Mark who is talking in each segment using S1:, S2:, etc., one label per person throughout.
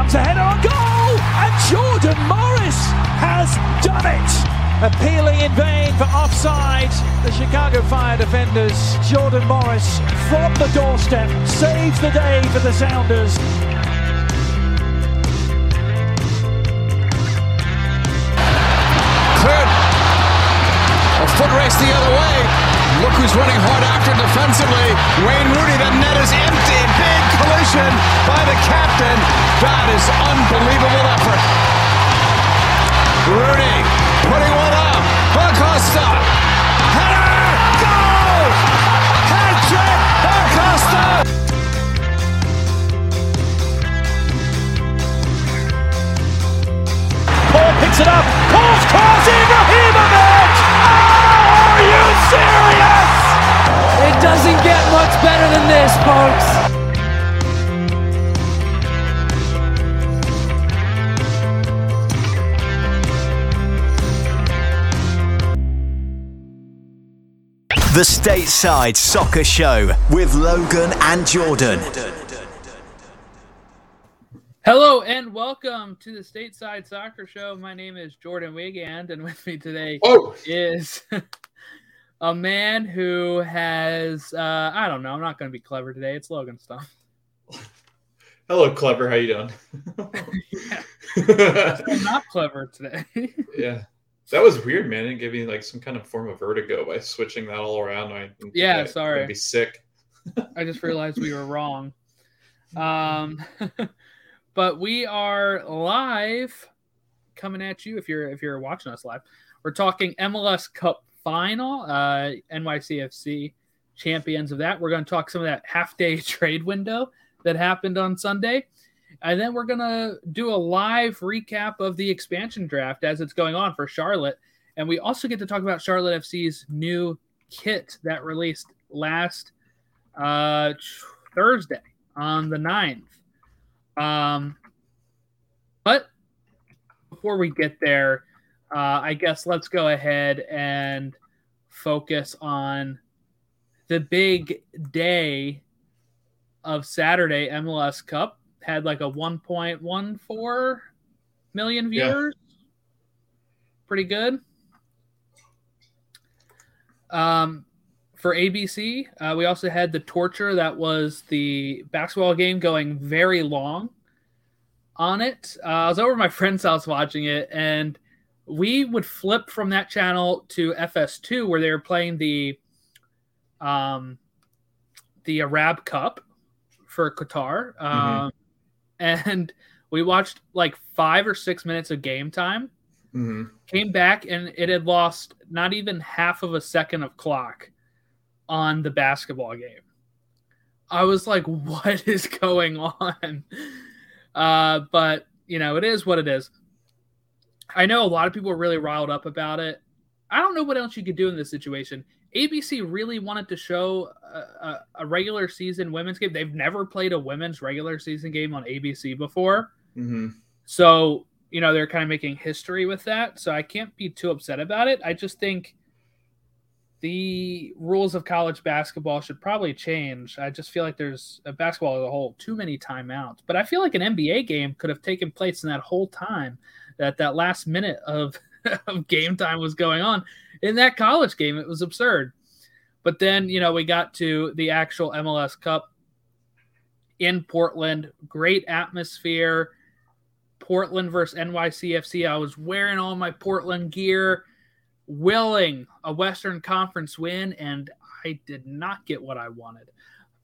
S1: comes a header on goal, and Jordan Morris has done it. Appealing in vain for offside, the Chicago Fire defenders, Jordan Morris from the doorstep saves the day for the Sounders.
S2: Cleared. A foot race the other way. Look who's running hard after defensively. Wayne Rooney. The net is empty. Big collision by the captain. That is unbelievable effort. Rooney putting one up. Acosta. Header. Goal. Hat trick. Acosta.
S1: Paul picks it up. Paul's cross. Ibrahimovic. Oh, are you serious?
S3: It doesn't get much better than this, folks.
S4: The Stateside Soccer Show with Logan and Jordan.
S5: Hello and welcome to the Stateside Soccer Show. My name is Jordan Wigand, and with me today
S6: Oh.
S5: is a man who has uh, I don't know. I'm not going to be clever today. It's Logan stuff.
S6: Hello, clever. How you doing?
S5: I'm not clever today.
S6: yeah, that was weird, man. It gave me like some kind of form of vertigo by switching that all around. I
S5: Yeah,
S6: I-
S5: sorry.
S6: I'd be sick.
S5: I just realized we were wrong. Um, but we are live coming at you if you're if you're watching us live. We're talking MLS Cup final, uh, NYCFC champions of that. We're going to talk some of that half day trade window that happened on Sunday. And then we're going to do a live recap of the expansion draft as it's going on for Charlotte. And we also get to talk about Charlotte FC's new kit that released last uh, Thursday on the 9th. Um, but before we get there, uh, I guess let's go ahead and focus on the big day of Saturday MLS Cup. Had like a 1.14 million
S6: Yeah.
S5: viewers. Pretty good. Um, for ABC, uh, we also had the torture that was the basketball game going very long on it. Uh, I was over at my friend's house watching it, and we would flip from that channel to FS2 where they were playing the um, the Arab Cup for Qatar, um, and we watched like five or six minutes of game time
S6: hmm
S5: came back and it had lost not even half of a second of clock on the basketball game. I was like, what is going on? Uh, but, you know, it is what it is. I know a lot of people are really riled up about it. I don't know what else you could do in this situation. ABC really wanted to show a, a, a regular season women's game. They've never played a women's regular season game on ABC before.
S6: hmm
S5: So, you know, they're kind of making history with that. So I can't be too upset about it. I just think the rules of college basketball should probably change. I just feel like there's a basketball as a whole too many timeouts. But I feel like an NBA game could have taken place in that whole time that that last minute of, of game time was going on. In that college game, it was absurd. But then, you know, we got to the actual MLS Cup in Portland. Great atmosphere. Portland versus NYCFC. I was wearing all my Portland gear, willing a Western Conference win, and I did not get what I wanted.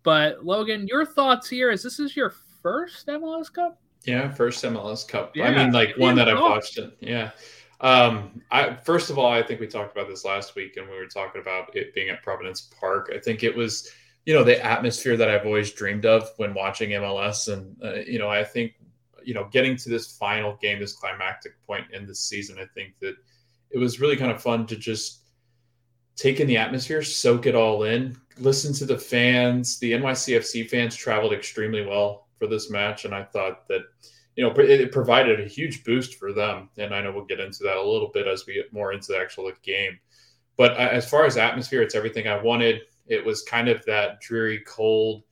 S5: But Logan, your thoughts here? Is this is your first MLS Cup?
S6: Yeah, first MLS Cup.
S5: Yeah.
S6: I mean, like one that I've watched it. Yeah. Um, I first of all, I think we talked about this last week, and we were talking about it being at Providence Park. I think it was, you know, the atmosphere that I've always dreamed of when watching MLS, and uh, you know, I think, you know, getting to this final game, this climactic point in the season, I think that it was really kind of fun to just take in the atmosphere, soak it all in, listen to the fans. The NYCFC fans traveled extremely well for this match, and I thought that you know it, provided a huge boost for them. And I know we'll get into that a little bit as we get more into the actual game. But as far as atmosphere, it's everything I wanted. It was kind of that dreary, cold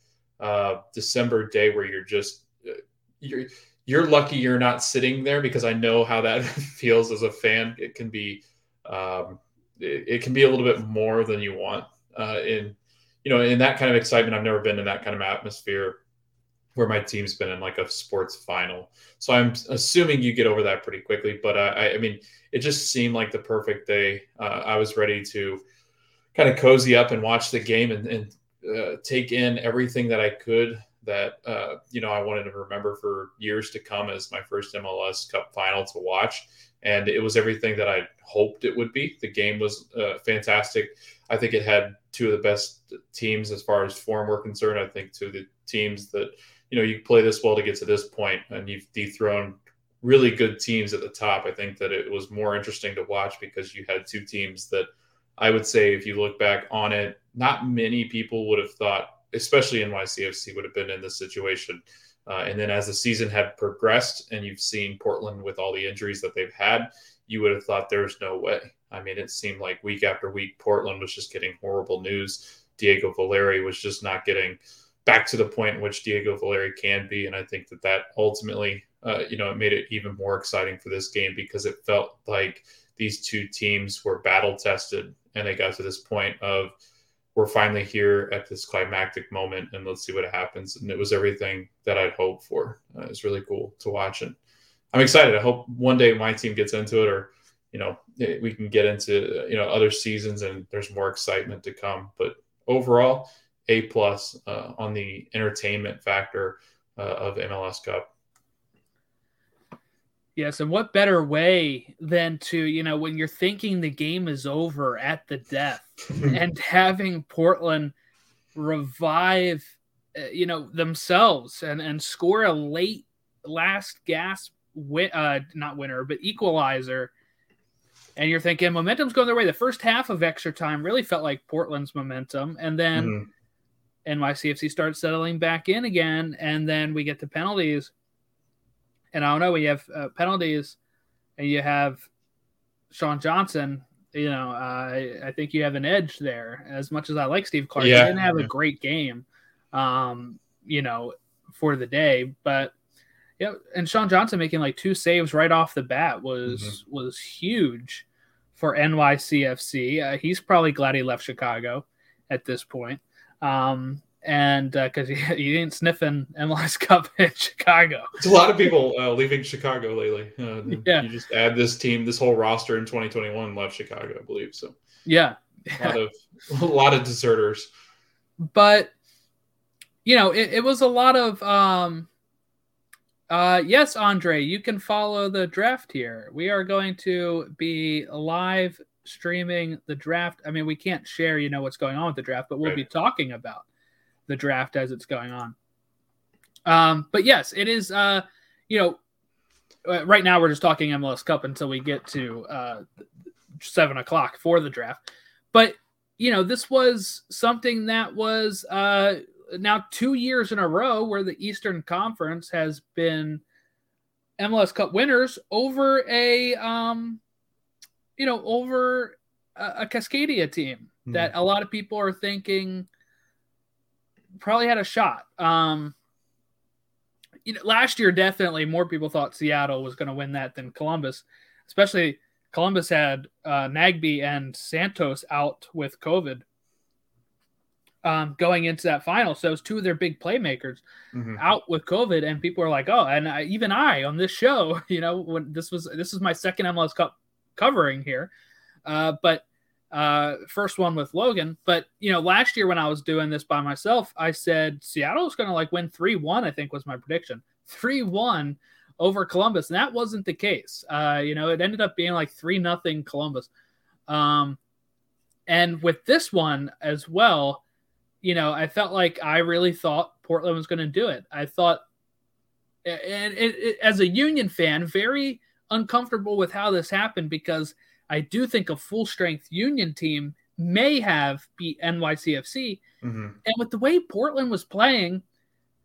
S6: uh, December day where you're just uh, you're you're lucky you're not sitting there because I know how that feels as a fan. It can be, um, it, it, can be a little bit more than you want. Uh, in, you know, in that kind of excitement, I've never been in that kind of atmosphere where my team's been in like a sports final. So I'm assuming you get over that pretty quickly. But I, I mean, it just seemed like the perfect day. Uh, I was ready to kind of cozy up and watch the game and, and uh, take in everything that I could that uh, you know I wanted to remember for years to come as my first MLS Cup final to watch, and it was everything that I hoped it would be. The game was uh, fantastic. I think it had two of the best teams as far as form were concerned. I think two of the teams that you know you play this well to get to this point, and you've dethroned really good teams at the top. I think that it was more interesting to watch because you had two teams that I would say, if you look back on it, not many people would have thought especially NYCFC would have been in this situation. Uh, and then as the season had progressed and you've seen Portland with all the injuries that they've had, you would have thought there's no way. I mean, it seemed like week after week, Portland was just getting horrible news. Diego Valeri was just not getting back to the point in which Diego Valeri can be. And I think that that ultimately, uh, you know, it made it even more exciting for this game because it felt like these two teams were battle tested and they got to this point of, we're finally here at this climactic moment and let's see what happens. And it was everything that i'd hoped for. Uh, it's really cool to watch and i'm excited. I hope one day my team gets into it or you know eh, we can get into you know other seasons and there's more excitement to come. But overall a plus uh, on the entertainment factor uh, of mls cup
S5: Yes, and what better way than to, you know, when you're thinking the game is over at the death and having Portland revive, uh, you know, themselves and and score a late last gasp win, uh, not winner, but equalizer. And you're thinking momentum's going their way. The first half of extra time really felt like Portland's momentum, and then mm-hmm. NYCFC starts settling back in again, and then we get the penalties and I don't know when you have uh, penalties and you have Sean Johnson, you know, uh, I, I think you have an edge there. As much as I like Steve Clark, yeah. he didn't have a great game, um, you know, for the day. But yeah, and Sean Johnson making like two saves right off the bat was mm-hmm. was huge for NYCFC. Uh, he's probably glad he left Chicago at this point. Um, and because uh, he, he ain't sniffing MLS Cup in Chicago.
S6: It's a lot of people uh, leaving Chicago lately. Uh, yeah, you just add this team, this whole roster in 2021 left Chicago, I believe. So
S5: yeah,
S6: a lot of a lot of deserters.
S5: But you know, it, it was a lot of. um uh, yes, Andre, you can follow the draft here. We are going to be live streaming the draft. I mean, we can't share, you know, what's going on with the draft, but we'll right. be talking about the draft as it's going on. Um, but yes, it is. Uh, you know, uh, right now we're just talking MLS Cup until we get to uh, seven o'clock for the draft. But you know, this was something that was uh, now two years in a row where the Eastern Conference has been MLS Cup winners over a, um, you know, over a, a Cascadia team mm. that a lot of people are thinking probably had a shot. Um, you know, last year definitely more people thought Seattle was going to win that than Columbus, especially Columbus had uh, Nagbe and Santos out with COVID um, going into that final. So it was two of their big playmakers mm-hmm. out with COVID, and people are like, "Oh!" And I, even I on this show, you know, when this was this is my second MLS Cup covering here, uh, but uh, first one with Logan. But you know, last year when I was doing this by myself, I said Seattle was going to like win three one. I think was my prediction. Three one over Columbus, and that wasn't the case. Uh, you know, it ended up being like three nothing Columbus. Um, and with this one as well, you know, I felt like I really thought Portland was going to do it. I thought, and as a Union fan, very uncomfortable with how this happened because I do think a full strength Union team may have beat NYCFC. Mm-hmm. And with the way Portland was playing,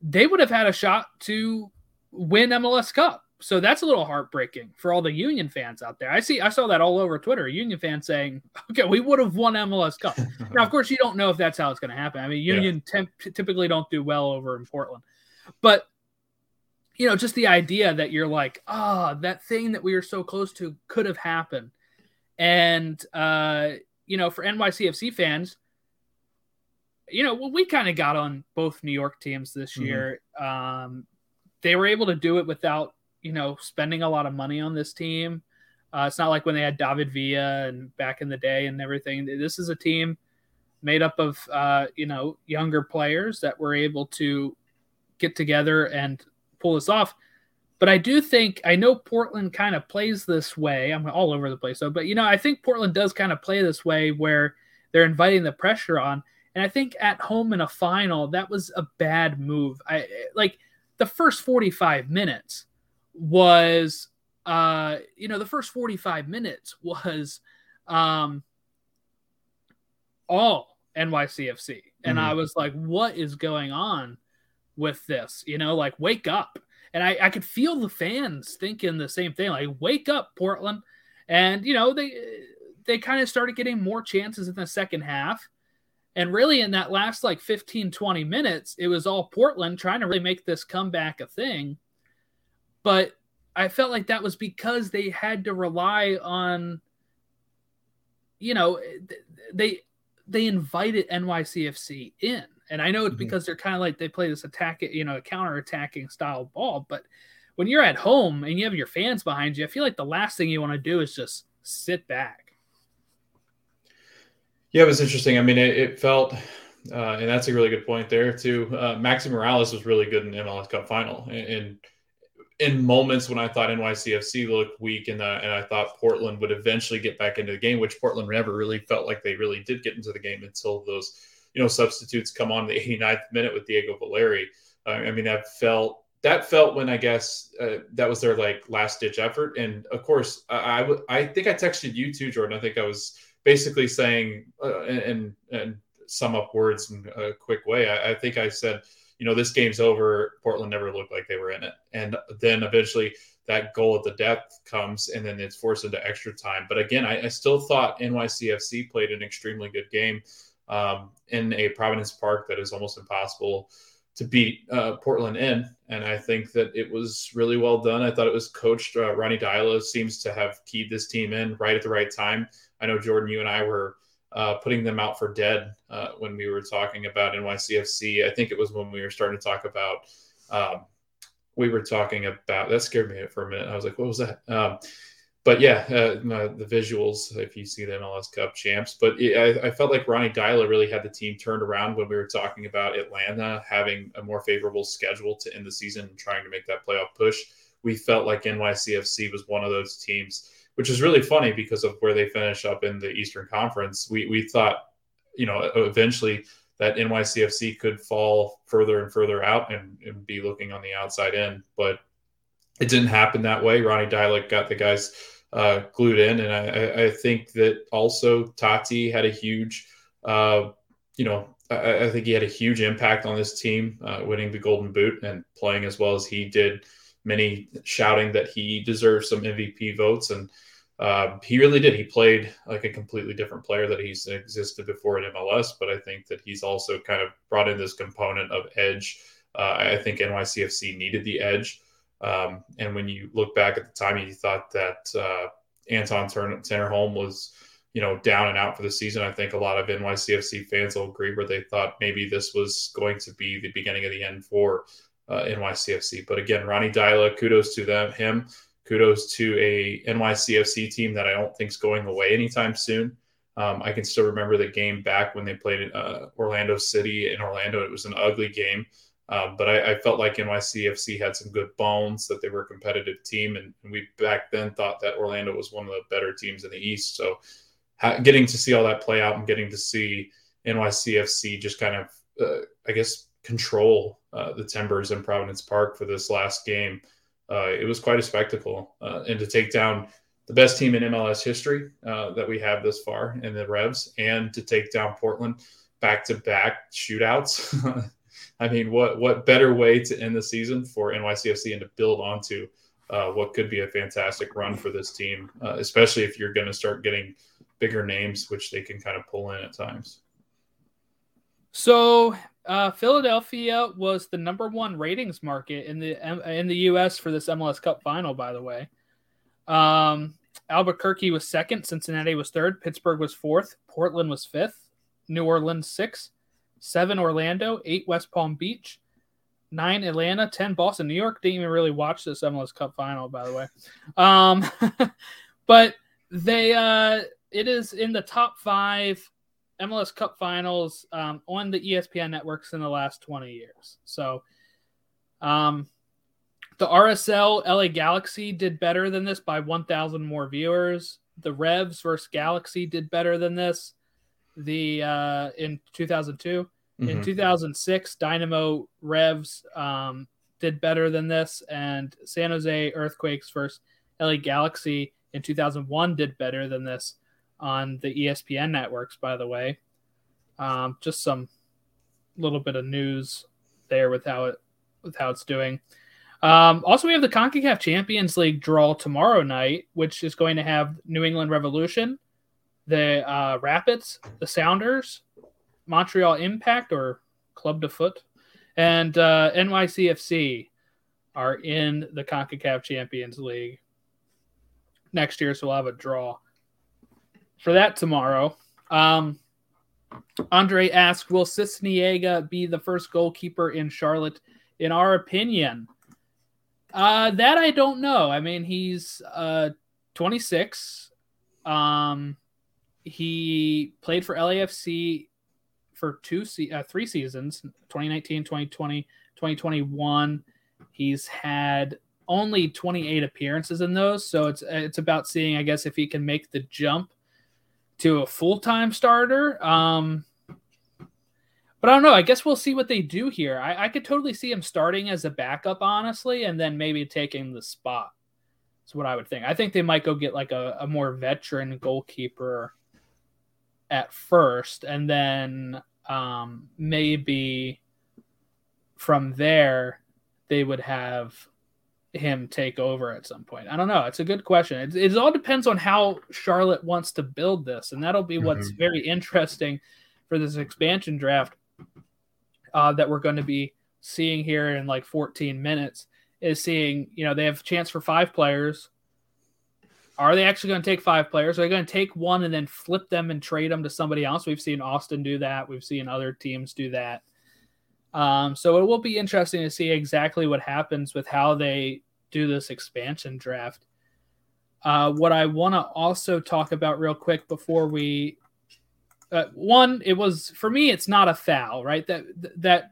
S5: they would have had a shot to win MLS Cup. So that's a little heartbreaking for all the Union fans out there. I see, I saw that all over Twitter. Union fans saying, "Okay, we would have won MLS Cup." now, of course, you don't know if that's how it's going to happen. I mean, Union yeah. temp- typically don't do well over in Portland, but you know, just the idea that you're like, ah, oh, that thing that we were so close to could have happened. And, uh, you know, for NYCFC fans, you know, well, we kind of got on both New York teams this mm-hmm. year. Um, they were able to do it without, you know, spending a lot of money on this team. Uh, it's not like when they had David Villa and back in the day and everything. This is a team made up of, uh, you know, younger players that were able to get together and pull this off. But I do think I know Portland kind of plays this way. I'm all over the place though, but you know, I think Portland does kind of play this way where they're inviting the pressure on. And I think at home in a final, that was a bad move. I like the first 45 minutes was uh you know, the first 45 minutes was um all NYCFC. And mm-hmm. I was like, what is going on with this? You know, like wake up and I, I could feel the fans thinking the same thing, like "Wake up, Portland!" And you know they they kind of started getting more chances in the second half, and really in that last like 15, 20 minutes, it was all Portland trying to really make this comeback a thing. But I felt like that was because they had to rely on, you know, they they invited NYCFC in and I know it's mm-hmm. because they're kind of like they play this attack, you know, counter attacking style ball. But when you're at home and you have your fans behind you, I feel like the last thing you want to do is just sit back.
S6: Yeah, it was interesting. I mean, it, it felt, uh, and that's a really good point there too. Uh, Maxi Moralez was really good in MLS Cup final, and, and in moments when I thought NYCFC looked weak and, uh, and I thought Portland would eventually get back into the game, which Portland never really felt like they really did get into the game until those you know substitutes come on the 89th minute with Diego Valeri. Uh, I mean that felt that felt when I guess uh, that was their like last ditch effort. And of course, I, I, I think I texted you too, Jordan. I think I was basically saying uh, and and sum up words in a quick way. I, I think I said, you know, this game's over. Portland never looked like they were in it, and then eventually that goal at the depth comes, and then it's forced into extra time. But again, I, I still thought NYCFC played an extremely good game um, in a Providence Park that is almost impossible to beat uh, Portland in. And I think that it was really well done. I thought it was coached. Uh, Ronny Deila seems to have keyed this team in right at the right time. I know, Jordan, you and I were uh, putting them out for dead uh, when we were talking about NYCFC. I think it was when we were starting to talk about. Um, we were talking about that scared me for a minute. I was like, "What was that?" Um, but yeah, uh, the visuals, if you see the MLS Cup champs. But it, I, I, felt like Ronny Deila really had the team turned around when we were talking about Atlanta having a more favorable schedule to end the season and trying to make that playoff push. We felt like NYCFC was one of those teams, which is really funny because of where they finish up in the Eastern Conference. We, we thought, you know, eventually that NYCFC could fall further and further out and, and be looking on the outside in. But it didn't happen that way. Ronny Deila got the guys uh, glued in, and I, I, think that also Taty had a huge, uh, you know, I, I, think he had a huge impact on this team, uh, winning the Golden Boot and playing as well as he did. Many shouting that he deserves some MVP votes, and uh, he really did. He played like a completely different player that he's existed before in MLS, but I think that he's also kind of brought in this component of edge. Uh, I think NYCFC needed the edge. Um, and when you look back at the time, you thought that uh, Anton Tinnerholm was, you know, down and out for the season. I think a lot of NYCFC fans will agree where they thought maybe this was going to be the beginning of the end for uh, NYCFC. But again, Ronny Deila, kudos to them, him. Kudos to a NYCFC team that I don't think is going away anytime soon. Um, I can still remember the game back when they played uh, Orlando City in Orlando. It was an ugly game. Um, but I, I, felt like NYCFC had some good bones, that they were a competitive team. And, and, we back then thought that Orlando was one of the better teams in the East. So ha- getting to see all that play out and getting to see NYCFC just kind of, uh, I guess, control uh, the Timbers in Providence Park for this last game, uh, it was quite a spectacle. Uh, and to take down the best team in MLS history uh, that we have this far in the Revs and to take down Portland back to back shootouts. I mean, what what better way to end the season for NYCFC and to build onto uh, what could be a fantastic run for this team, uh, especially if you're going to start getting bigger names, which they can kind of pull in at times.
S5: So, uh, Philadelphia was the number one ratings market in the in the U.S. for this MLS Cup final. By the way, um, Albuquerque was second, Cincinnati was third, Pittsburgh was fourth, Portland was fifth, New Orleans sixth, seven Orlando, eight West Palm Beach, nine Atlanta, ten Boston. New York didn't even really watch this MLS Cup final, by the way. Um, but they uh, it is in the top five MLS Cup finals um, on the ESPN networks in the last 20 years. So, um, the RSL LA Galaxy did better than this by 1,000 more viewers. The Revs versus Galaxy did better than this. The uh, in 2002, mm-hmm. in 2006, Dynamo Revs um, did better than this, and San Jose Earthquakes versus LA Galaxy in 2001 did better than this on the ESPN networks, by the way. Um, just some little bit of news there with how it with how it's doing. Um, also, we have the CONCACAF Champions League draw tomorrow night, which is going to have New England Revolution, the uh, Rapids, the Sounders, Montreal Impact or Club de Foot, and uh, NYCFC are in the CONCACAF Champions League next year. So we'll have a draw for that tomorrow. Um, Andre asked, "Will Sisniega be the first goalkeeper in Charlotte?" In our opinion, uh, that I don't know. I mean, he's uh, 26. Um, he played for LAFC for two, se- uh, three seasons 2019, 2020, 2021. He's had only 28 appearances in those. So it's, it's about seeing, I guess, if he can make the jump to a full time starter. Um, but I don't know. I guess we'll see what they do here. I, I could totally see him starting as a backup, honestly, and then maybe taking the spot. That's what I would think. I think they might go get like a, a more veteran goalkeeper at first, and then um, maybe from there they would have him take over at some point? I don't know. It's a good question. It, it all depends on how Charlotte wants to build this, and that'll be mm-hmm. what's very interesting for this expansion draft uh, that we're going to be seeing here in like 14 minutes. Is seeing you know they have a chance for five players. Are they actually going to take five players? Are they going to take one and then flip them and trade them to somebody else? We've seen Austin do that. We've seen other teams do that. Um, so it will be interesting to see exactly what happens with how they do this expansion draft. Uh, what I want to also talk about real quick before we, uh, one, it was for me, it's not a foul, right? That that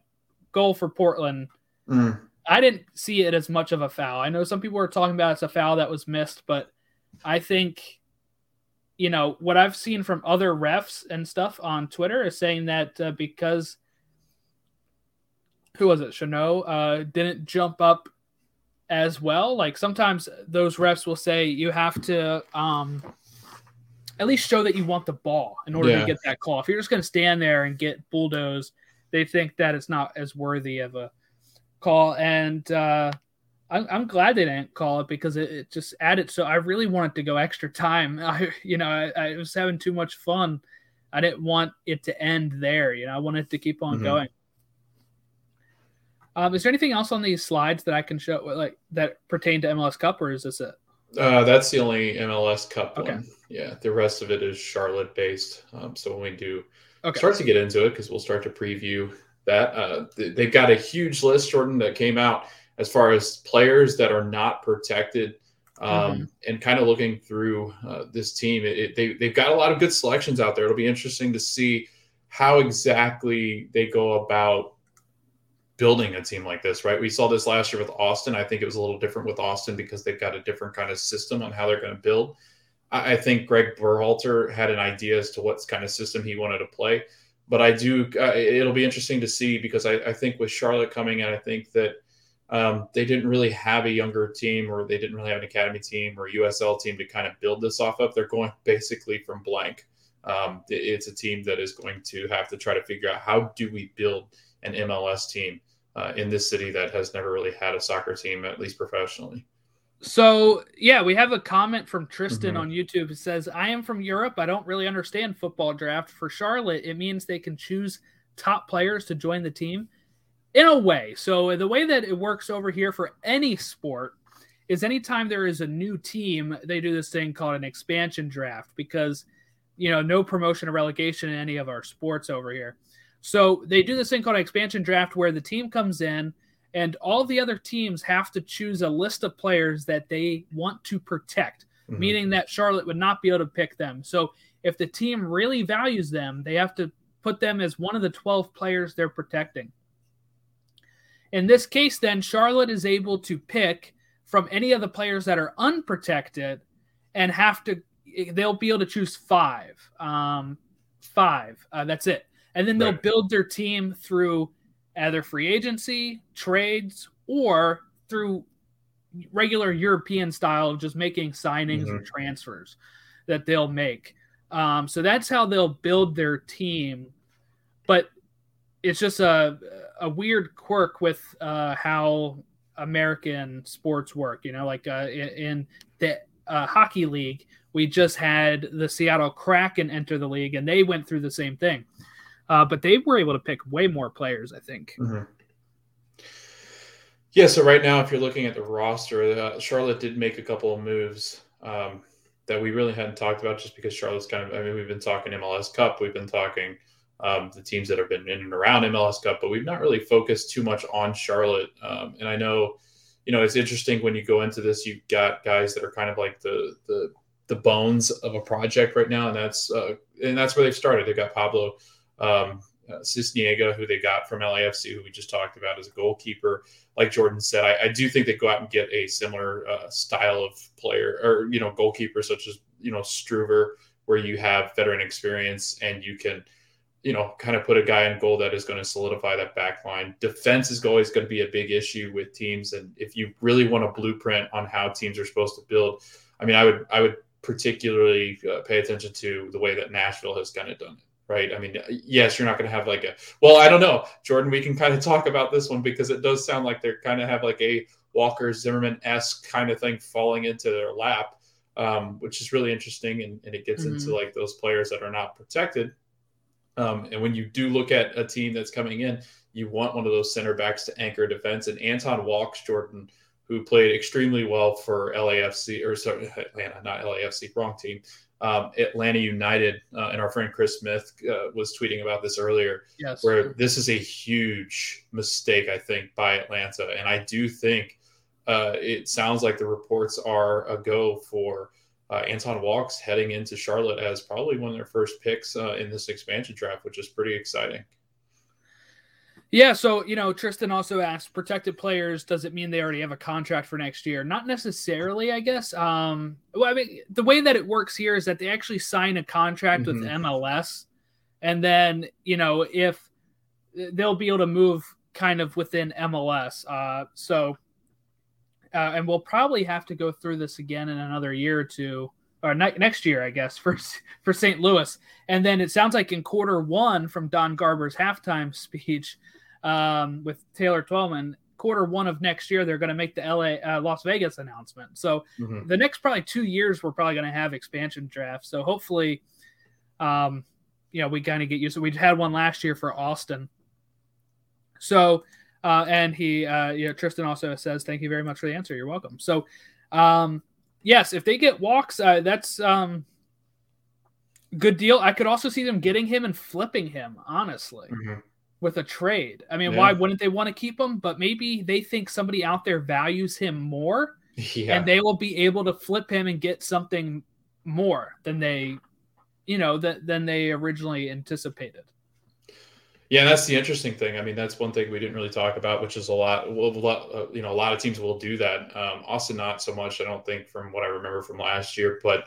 S5: goal for Portland, mm. I didn't see it as much of a foul. I know some people were talking about it's a foul that was missed, but I think, you know, what I've seen from other refs and stuff on Twitter is saying that uh, because who was it? Chanot uh, didn't jump up as well. Like sometimes those refs will say you have to um, at least show that you want the ball in order yeah. to get that call. If you're just going to stand there and get bulldozed, they think that it's not as worthy of a call. And uh, I'm, I'm, glad they didn't call it because it, it, just added. So I really wanted to go extra time. I, you know, I, I, was having too much fun. I didn't want it to end there. You know, I wanted to keep on mm-hmm. going. Um, is there anything else on these slides that I can show, like that pertain to MLS Cup, or is this it?
S6: Uh, that's the only MLS Cup okay. one. Yeah, the rest of it is Charlotte based. Um, so when we do okay. start to get into it, because we'll start to preview that, uh, they've got a huge list, Jordan, that came out as far as players that are not protected. Um, mm-hmm. And kind of looking through uh, this team, it, it, they, they've got a lot of good selections out there. It'll be interesting to see how exactly they go about building a team like this, right? We saw this last year with Austin. I think it was a little different with Austin because they've got a different kind of system on how they're going to build. I, think Greg Berhalter had an idea as to what kind of system he wanted to play. But I do, uh, it'll be interesting to see because I, I, think with Charlotte coming in, I think that um, they didn't really have a younger team or they didn't really have an academy team or USL team to kind of build this off of. They're going basically from blank. Um, it's a team that is going to have to try to figure out how do we build an MLS team uh, in this city that has never really had a soccer team, at least professionally.
S5: So yeah, we have a comment from Tristan mm-hmm. on YouTube. It says, "I am from Europe. I don't really understand football draft. For Charlotte, it means they can choose top players to join the team in a way. So the way that it works over here for any sport is anytime there is a new team, they do this thing called an expansion draft because you know no promotion or relegation in any of our sports over here. So they do this thing called an expansion draft where the team comes in and all the other teams have to choose a list of players that they want to protect, mm-hmm. meaning that Charlotte would not be able to pick them. So if the team really values them, they have to put them as one of the 12 players they're protecting. In this case, then, Charlotte is able to pick from any of the players that are unprotected and have to, they'll be able to choose five. Um, five. Uh, that's it. And then they'll right. build their team through either free agency, trades, or through regular European style of just making signings mm-hmm. or transfers that they'll make. Um, so that's how they'll build their team. It's just a a weird quirk with uh, how American sports work. You know, like uh, in, in, the uh, hockey league, we just had the Seattle Kraken enter the league, and they went through the same thing. Uh, but they were able to pick way more players, I think.
S6: Mm-hmm. Yeah. So right now, if you're looking at the roster, uh, Charlotte did make a couple of moves. Um, that we really hadn't talked about just because Charlotte's kind of, I mean, we've been talking MLS Cup, we've been talking um, the teams that have been in and around MLS Cup, but we've not really focused too much on Charlotte. Um, and I know, you know, it's interesting when you go into this, you've got guys that are kind of like the the the bones of a project right now, and that's uh, and that's where they've started. They've got Pablo um, uh, Sisniega, who they got from LAFC, who we just talked about as a goalkeeper. Like Jordan said, I, I do think they go out and get a similar uh, style of player or you know goalkeeper, such as you know Struver, where you have veteran experience and you can you know, kind of put a guy in goal that is going to solidify that back line. Defense is always going to be a big issue with teams, and if you really want a blueprint on how teams are supposed to build, I mean, I would I would particularly uh, pay attention to the way that Nashville has kind of done it. Right. I mean, yes, you're not going to have like a, well, I don't know, Jordan, we can kind of talk about this one because it does sound like they're kind of have like a Walker Zimmerman esque kind of thing falling into their lap, um, which is really interesting. And, and it gets mm-hmm. into like those players that are not protected um, and when you do look at a team that's coming in, you want one of those center backs to anchor defense. And Anton Walkes Jordan, who played extremely well for LAFC, or sorry, Atlanta, not LAFC, wrong team, um, Atlanta United. Uh, and our friend Chris Smith uh, was tweeting about this earlier,
S5: yes.
S6: where this is a huge mistake, I think, by Atlanta. And I do think uh, it sounds like the reports are a go for uh, Anton Walkes heading into Charlotte as probably one of their first picks uh, in this expansion draft, which is pretty exciting.
S5: Yeah, so you know, Tristan also asked, protected players, does it mean they already have a contract for next year? Not necessarily, I guess. Um, well, I mean, the way that it works here is that they actually sign a contract mm-hmm. with MLS, and then you know, if they'll be able to move kind of within MLS. Uh, so uh, and we'll probably have to go through this again in another year or two, or ne- next year, I guess, for for St. Louis. And then it sounds like in quarter one from Don Garber's halftime speech um, with Taylor Twellman, quarter one of next year, they're going to make the LA uh, Las Vegas announcement. So mm-hmm. the next probably two years, we're probably going to have expansion drafts. So hopefully, um, you know, we kind of get used to. We had one last year for Austin. So uh, and he, uh, you know, Tristan also says, "Thank you very much for the answer. You're welcome." So, um, yes, if they get Walkes, uh, that's um, good deal. I could also see them getting him and flipping him, honestly, mm-hmm. with a trade. I mean, yeah. why wouldn't they want to keep him? But maybe they think somebody out there values him more, yeah. and they will be able to flip him and get something more than they, you know, that than they originally anticipated.
S6: Yeah, that's the interesting thing. I mean, that's one thing we didn't really talk about, which is a lot. A lot uh, you know, a lot of teams will do that. Um, Austin, not so much. I don't think from what I remember from last year, but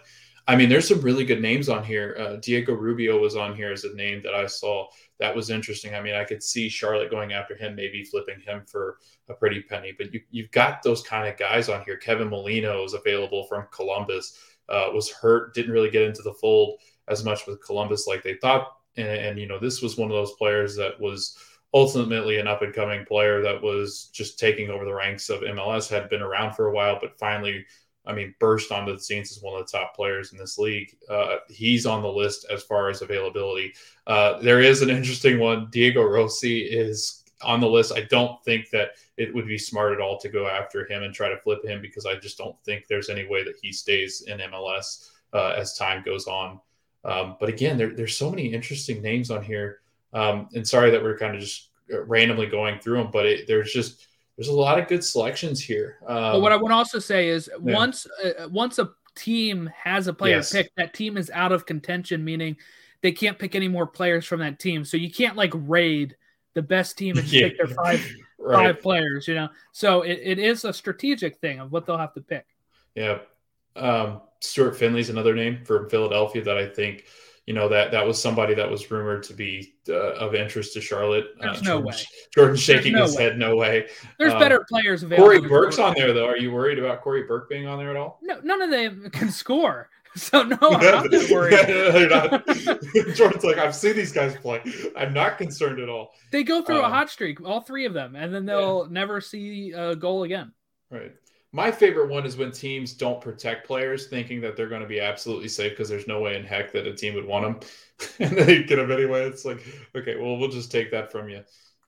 S6: I mean, there's some really good names on here. Uh, Diego Rubio was on here as a name that I saw. That was interesting. I mean, I could see Charlotte going after him, maybe flipping him for a pretty penny. But you, you've got those kind of guys on here. Kevin Molino is available from Columbus. Uh, was hurt, didn't really get into the fold as much with Columbus like they thought and, and you know this was one of those players that was ultimately an up and coming player that was just taking over the ranks of MLS, had been around for a while, but finally I mean, burst onto the scenes as one of the top players in this league. Uh, he's on the list as far as availability. Uh, there is an interesting one. Diego Rossi is on the list. I don't think that it would be smart at all to go after him and try to flip him because I just don't think there's any way that he stays in MLS uh, as time goes on. Um, but again, there, there's so many interesting names on here. Um, and sorry that we're kind of just randomly going through them, but it, there's just there's a lot of good selections here. Um,
S5: but what I would also say is yeah. once uh, once a team has a player yes. picked, that team is out of contention, meaning they can't pick any more players from that team. So you can't like raid the best team and yeah. pick their five right. five players, you know. So it, it is a strategic thing of what they'll have to pick.
S6: Yeah. Um, Stuart Findlay's another name from Philadelphia that I think you know that that was somebody that was rumored to be uh, of interest to Charlotte.
S5: There's uh, no
S6: Jordan,
S5: way.
S6: Jordan shaking no his way. head, no way.
S5: There's um, better players available.
S6: Cory Burke's on there though. Are you worried about Cory Burke being on there at all?
S5: No, none of them can score. So no, I'm not
S6: worried. Jordan's like, I've seen these guys play. I'm not concerned at all.
S5: They go through um, a hot streak, all three of them, and then they'll yeah. never see a goal again.
S6: Right. My favorite one is when teams don't protect players, thinking that they're going to be absolutely safe because there's no way in heck that a team would want them, and they get them anyway. It's like, okay, well, we'll just take that from you.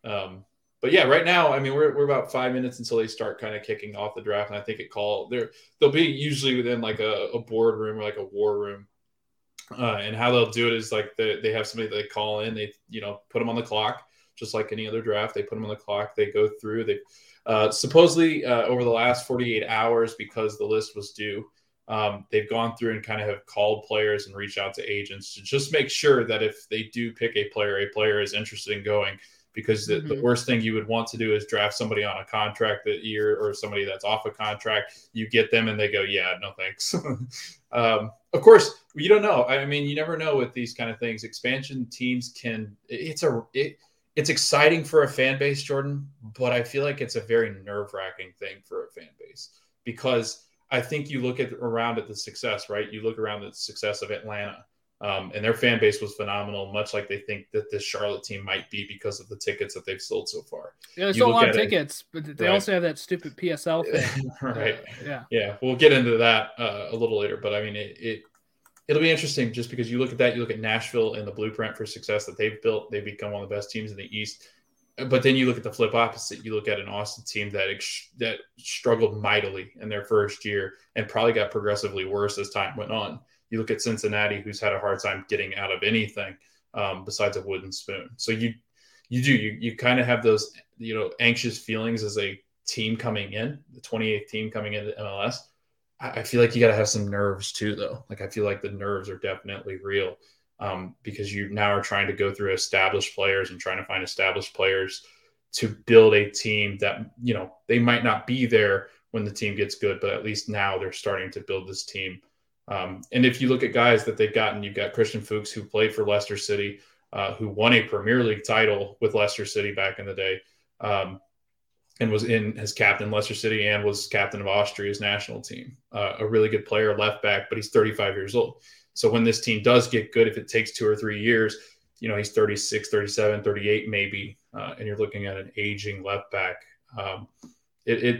S6: Um, but yeah, right now, I mean, we're, we're about five minutes until they start kind of kicking off the draft, and I think it call there they'll be usually within like a, a boardroom or like a war room, uh, and how they'll do it is like they, they have somebody they call in, they you know put them on the clock just like any other draft. They put them on the clock, they go through, they uh, supposedly, uh, over the last 48 hours, because the list was due, um, they've gone through and kind of have called players and reached out to agents to just make sure that if they do pick a player, a player is interested in going. Because the, mm-hmm. the worst thing you would want to do is draft somebody on a contract that year or somebody that's off a contract. You get them and they go, yeah, no thanks. um, of course, you don't know. I mean, you never know with these kind of things. Expansion teams can. It's a. It, it's exciting for a fan base, Jordan, but I feel like it's a very nerve wracking thing for a fan base because I think you look at around at the success, right? You look around at the success of Atlanta, um, and their fan base was phenomenal, much like they think that this Charlotte team might be because of the tickets that they've sold so far.
S5: Yeah, they sold a lot of tickets, it, but they right. also have that stupid PSL thing.
S6: right.
S5: Uh, yeah.
S6: Yeah. We'll get into that uh, a little later, but I mean, it, it it'll be interesting just because you look at that, you look at Nashville and the blueprint for success that they've built. They've become one of the best teams in the East. But then you look at the flip opposite. You look at an Austin team that that struggled mightily in their first year and probably got progressively worse as time went on. You look at Cincinnati, who's had a hard time getting out of anything um, besides a wooden spoon. So you you do you you kind of have those you know anxious feelings as a team coming in, the 28th team coming into MLS I feel like you got to have some nerves too, though. Like I feel like the nerves are definitely real um, because you now are trying to go through established players and trying to find established players to build a team that you know they might not be there when the team gets good, but at least now they're starting to build this team. Um, and if you look at guys that they've gotten, you've got Christian Fuchs who played for Leicester City, uh, who won a Premier League title with Leicester City back in the day. Um, and was in as captain Leicester City and was captain of Austria's national team. Uh, a really good player, left back, but he's 35 years old. So when this team does get good, if it takes two or three years, you know, he's 36, 37, 38 maybe, uh, and you're looking at an aging left back. Um, it, it,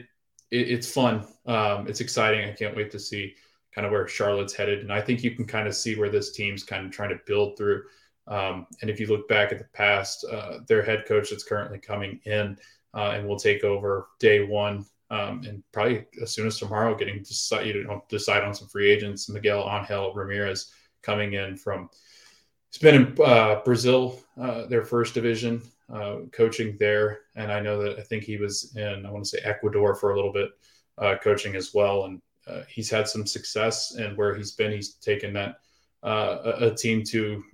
S6: it, it's fun. Um, it's exciting. I can't wait to see kind of where Charlotte's headed. And I think you can kind of see where this team's kind of trying to build through. Um, and if you look back at the past, uh, their head coach that's currently coming in, uh, and we'll take over day one. Um, and probably as soon as tomorrow, getting to decide, you know, decide on some free agents. Miguel Angel Ramirez coming in from, he's been in uh, Brazil, uh, their first division, uh, coaching there. And I know that I think he was in, I want to say Ecuador for a little bit, uh, coaching as well. And uh, he's had some success. And where he's been, he's taken that a, a, team to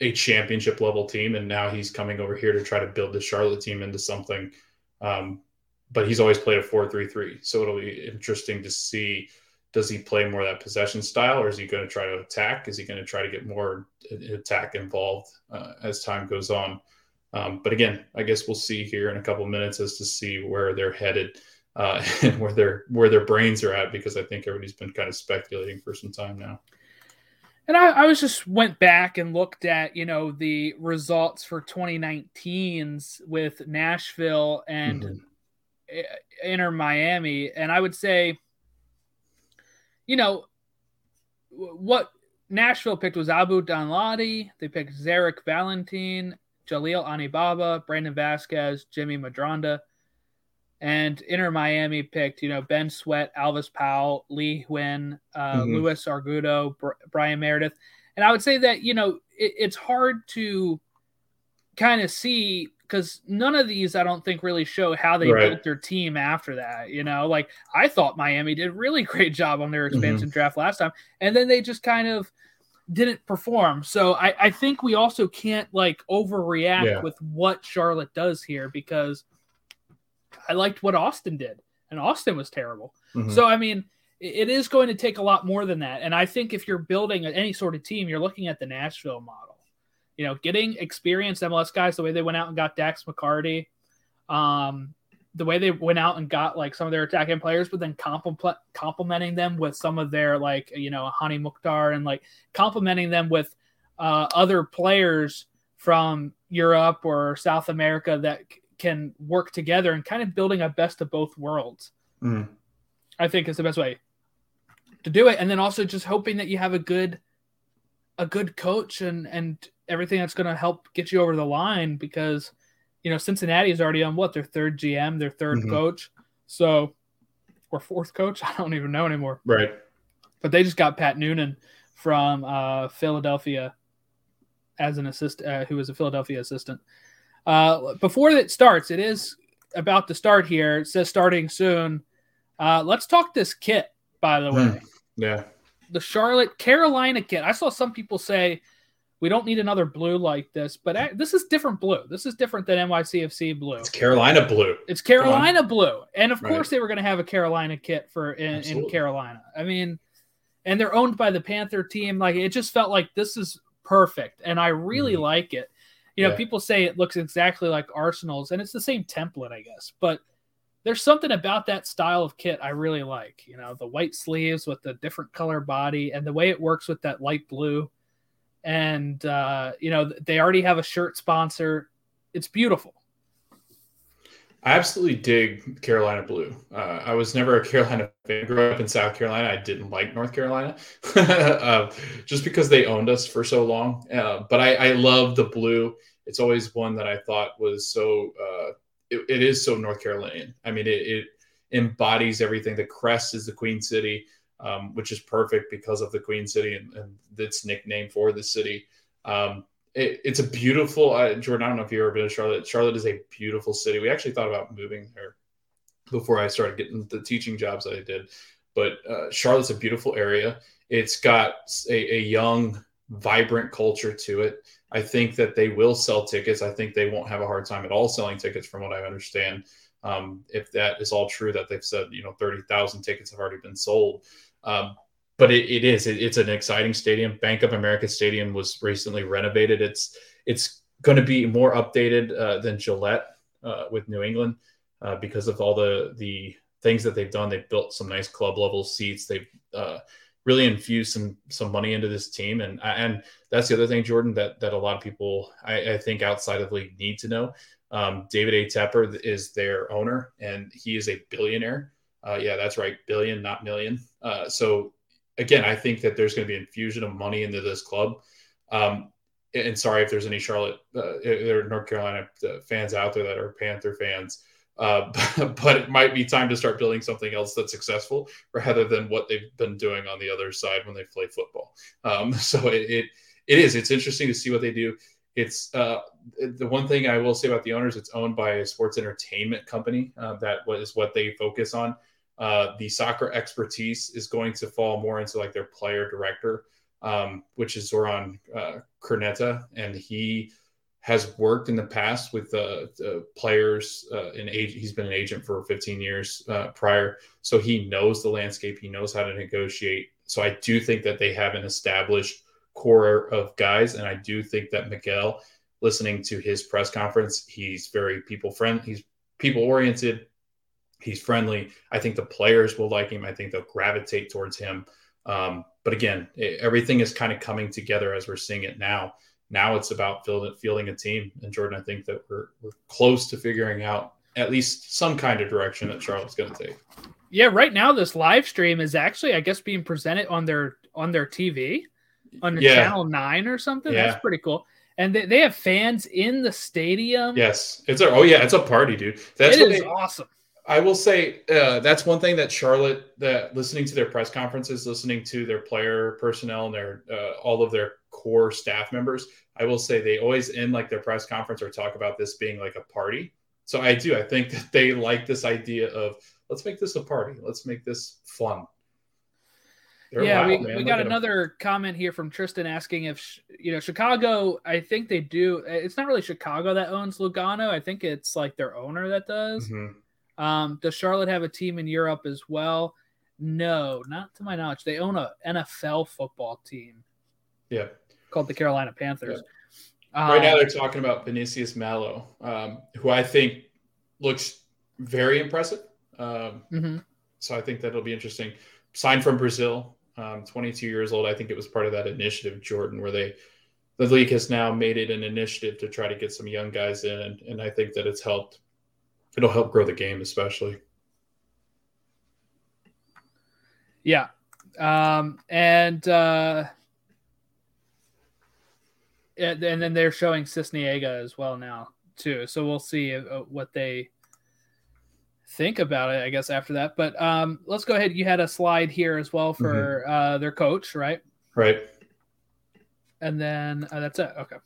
S6: a championship level team, and now he's coming over here to try to build the Charlotte team into something. Um, but he's always played a four-three-three, so it'll be interesting to see does he play more that possession style, or is he going to try to attack? Is he going to try to get more attack involved uh, as time goes on? Um, but again, I guess we'll see here in a couple minutes as to see where they're headed uh, and where their where their brains are at, because I think everybody's been kind of speculating for some time now.
S5: And I, I was just went back and looked at, you know, the results for 2019s with Nashville and mm-hmm. Inter Miami. And I would say you know, what Nashville picked was Abu Danladi. They picked Zarek Valentin, Jalil Anibaba, Brandon Vazquez, Jimmy Medranda. And Inter Miami picked, you know, Ben Sweat, Alvas Powell, Lee Nguyen, uh, mm-hmm. Luis Argudo, Br- Bryan Meredith. And I would say that, you know, it, it's hard to kind of see because none of these I don't think really show how they right. built their team after that. You know, like I thought Miami did a really great job on their expansion mm-hmm. draft last time, and then they just kind of didn't perform. So I, I think we also can't like overreact yeah. with what Charlotte does here because I liked what Austin did, and Austin was terrible. Mm-hmm. So I mean, it is going to take a lot more than that. And I think if you're building any sort of team, you're looking at the Nashville model you know, getting experienced MLS guys the way they went out and got Dax McCarty, um, the way they went out and got like some of their attacking players, but then compl- complementing them with some of their like you know Hany Mukhtar and like complementing them with uh, other players from Europe or South America that can work together and kind of building a best of both worlds. Mm. I think is the best way to do it, and then also just hoping that you have a good a good coach and and everything that's going to help get you over the line because you know Cincinnati is already on what their third GM, their 3rd mm-hmm. coach, so or fourth coach. I don't even know anymore.
S6: Right.
S5: But they just got Pat Noonan from uh, Philadelphia as an assistant, uh, who was a Philadelphia assistant. Uh, before it starts, it is about to start here. It says starting soon. Uh, let's talk this kit, by the way. Hmm.
S6: Yeah.
S5: The Charlotte Carolina kit. I saw some people say we don't need another blue like this, but this is different blue. This is different than NYCFC blue.
S6: It's Carolina blue.
S5: It's Carolina blue, and of right. course they were going to have a Carolina kit for in, in, Carolina. I mean, and they're owned by the Panther team. Like it just felt like this is perfect, and I really mm-hmm. like it. You know, yeah. people say it looks exactly like Arsenal's, and it's the same template, I guess, but there's something about that style of kit I really like. You know, the white sleeves with the different color body and the way it works with that light blue and uh, you know they already have a shirt sponsor. It's beautiful.
S6: I absolutely dig Carolina blue. Uh, I was never a Carolina fan. Grew up in South Carolina. I didn't like North Carolina uh, just because they owned us for so long. Uh, but I, I, love the blue. It's always one that I thought was so. Uh, it, it is so North Carolinian. I mean, it, it embodies everything. The crest is the Queen City um, which is perfect because of the Queen City and, and its nickname for the city. Um, it, it's a beautiful, uh, Jordan. I don't know if you've ever been to Charlotte. Charlotte is a beautiful city. We actually thought about moving there before I started getting the teaching jobs that I did. But uh, Charlotte's a beautiful area. It's got a, a young, vibrant culture to it. I think that they will sell tickets. I think they won't have a hard time at all selling tickets, from what I understand. Um, if that is all true, that they've said you know thirty thousand tickets have already been sold. Um, but it, it is it, it's an exciting stadium. Bank of America Stadium was recently renovated. It's it's going to be more updated uh, than Gillette uh, with New England uh, because of all the the things that they've done. They've built some nice club level seats. They've uh, really infused some some money into this team, and and that's the other thing, Jordan, that that a lot of people I, I think outside of the league need to know. Um, David A. Tepper is their owner, and he is a billionaire. Uh, yeah, that's right, billion, not million. Uh, so again, I think that there's going to be infusion of money into this club. Um, and sorry if there's any Charlotte uh, or North Carolina uh, fans out there that are Panther fans. Uh, but it might be time to start building something else that's successful rather than what they've been doing on the other side when they play football. Um, so it, it, it is. It's interesting to see what they do. It's uh, the one thing I will say about the owners. It's owned by a sports entertainment company. Uh, that is what they focus on. Uh, the soccer expertise is going to fall more into like their player director, um, which is Zoran uh, and he has worked in the past with the players uh, in age. He's been an agent for 15 years uh, prior, so he knows the landscape. He knows how to negotiate. So I do think that they have an established core of guys, and I do think that Miguel, listening to his press conference, he's very people friendly. He's people oriented He's friendly. I think the players will like him. I think they'll gravitate towards him. Um, but again, it, everything is kind of coming together as we're seeing it now. Now it's about fielding, fielding a team. And Jordan, I think that we're, we're close to figuring out at least some kind of direction that Charlotte's going to take.
S5: Yeah, right now this live stream is actually, I guess, being presented on their on their TV on
S6: Yeah.
S5: channel nine or something.
S6: Yeah.
S5: That's pretty cool. And they, they have fans in the stadium.
S6: Yes, it's a oh yeah, it's a party, dude. That's
S5: it
S6: what
S5: is
S6: they-
S5: awesome.
S6: I will say uh, that's one thing that Charlotte, that listening to their press conferences, listening to their player personnel and their uh, all of their core staff members, I will say they always end like their press conference or talk about this being like a party. So I do. I think that they like this idea of let's make this a party. Let's make this fun. They're
S5: yeah,
S6: loud,
S5: we,
S6: man.
S5: we got another comment here from Tristan asking if sh- you know Chicago. I think they do. It's not really Chicago that owns Lugano. I think it's like their owner that does.
S6: Mhm.
S5: Um, does Charlotte have a team in Europe as well? No, not to my knowledge. They own a NFL football team
S6: Yeah.
S5: called the Carolina Panthers.
S6: Right now,
S5: Um,
S6: they're talking about Vinicius Mello, um, who I think looks very impressive. Um,
S5: mhm.
S6: so I think that'll be interesting. Signed from Brazil, um, 22 years old. I think it was part of that initiative, Jordan, where they the league has now made it an initiative to try to get some young guys in, and, and I think that it's helped. It'll help grow the game, especially.
S5: Yeah. Um, and uh, and then they're showing Sisniega as well now too. So we'll see uh, what they think about it. I guess after that. But um, let's go ahead. You had a slide here as well for uh, their coach, right?
S6: Right.
S5: And then uh, that's it. Okay.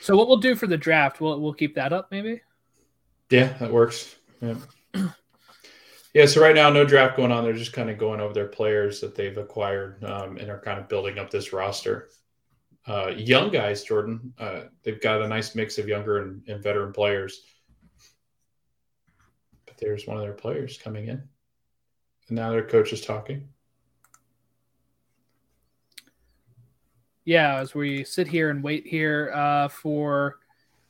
S5: So what we'll do for the draft, we'll we'll keep that up maybe.
S6: Yeah, that works. Yeah. Yeah, so right now, no draft going on. They're just kind of going over their players that they've acquired um, and are kind of building up this roster. Uh, young guys, Jordan, uh, they've got a nice mix of younger and, and veteran players. But there's one of their players coming in. And now their coach is talking.
S5: yeah, as we sit here and wait here uh, for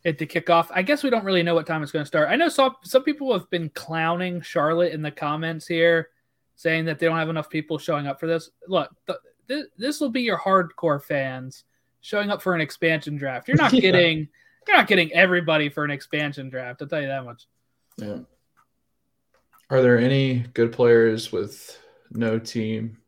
S5: it to kick off. I guess we don't really know what time it's going to start. I know some some people have been clowning Charlotte in the comments here, saying that they don't have enough people showing up for this. Look, th- th- this will be your hardcore fans showing up for an expansion draft. You're not
S6: Yeah.
S5: getting you're not getting everybody for an expansion draft. I'll tell you that much.
S6: Yeah. Are there any good players with no team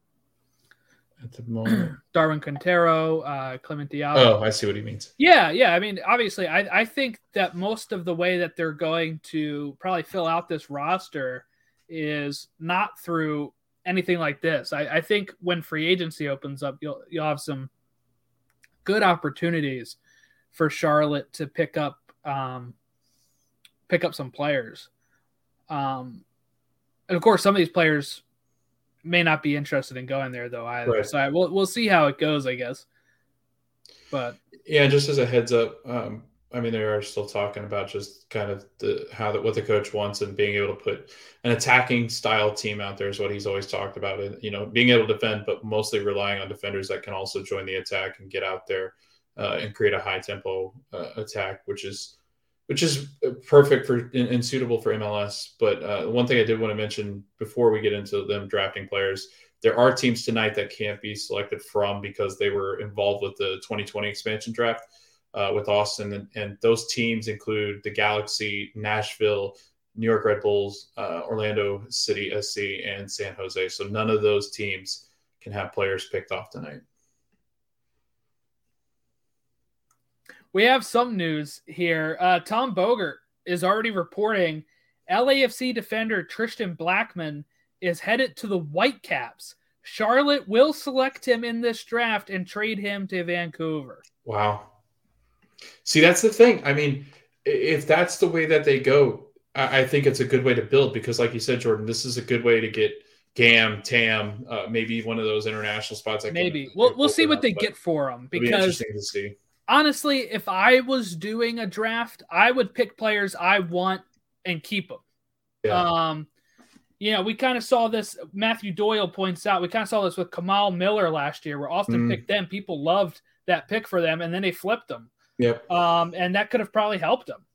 S6: at the moment?
S5: Darwin Quintero, uh, Clement Diallo.
S6: oh, I see what he means.
S5: Yeah, yeah. I mean, obviously, I, I think that most of the way that they're going to probably fill out this roster is not through anything like this. I, I think when free agency opens up, you'll you'll have some good opportunities for Charlotte to pick up um, pick up some players. Um, and of course, some of these players may not be interested in going there though either.
S6: Right.
S5: So I, we'll we'll see how it goes, I guess. But
S6: Yeah, just as a heads up, um, I mean, they are still talking about just kind of the how the, what the coach wants and being able to put an attacking style team out there is what he's always talked about. And you know, being able to defend, but mostly relying on defenders that can also join the attack and get out there uh, and create a high tempo uh, attack, which is which is perfect for and, and suitable for MLS. But uh, one thing I did want to mention before we get into them drafting players, there are teams tonight that can't be selected from because they were involved with the 2020 expansion draft uh, with Austin, and, and those teams include the Galaxy, Nashville, New York Red Bulls, uh, Orlando City SC, and San Jose. So none of those teams can have players picked off tonight.
S5: We have some news here. Uh, Tom Bogert is already reporting LAFC defender Tristan Blackmon is headed to the Whitecaps. Charlotte will select him in this draft and trade him to Vancouver.
S6: Wow. See, that's the thing. I mean, if that's the way that they go, I, I think it's a good way to build because, like you said, Jordan, this is a good way to get Gam, Tam, uh, maybe one of those international spots. can-
S5: Maybe we'll we'll see what they get for him because
S6: interesting to see.
S5: Honestly, if I was doing a draft, I would pick players I want and keep them.
S6: Yeah.
S5: Um, you know, we kind of saw this. Matthew Doyle points out we kind of saw this with Kamal Miller last year, where Austin
S6: Mm.
S5: picked them. People loved that pick for them, and then they flipped them.
S6: yep.
S5: Um, and that could have probably helped them.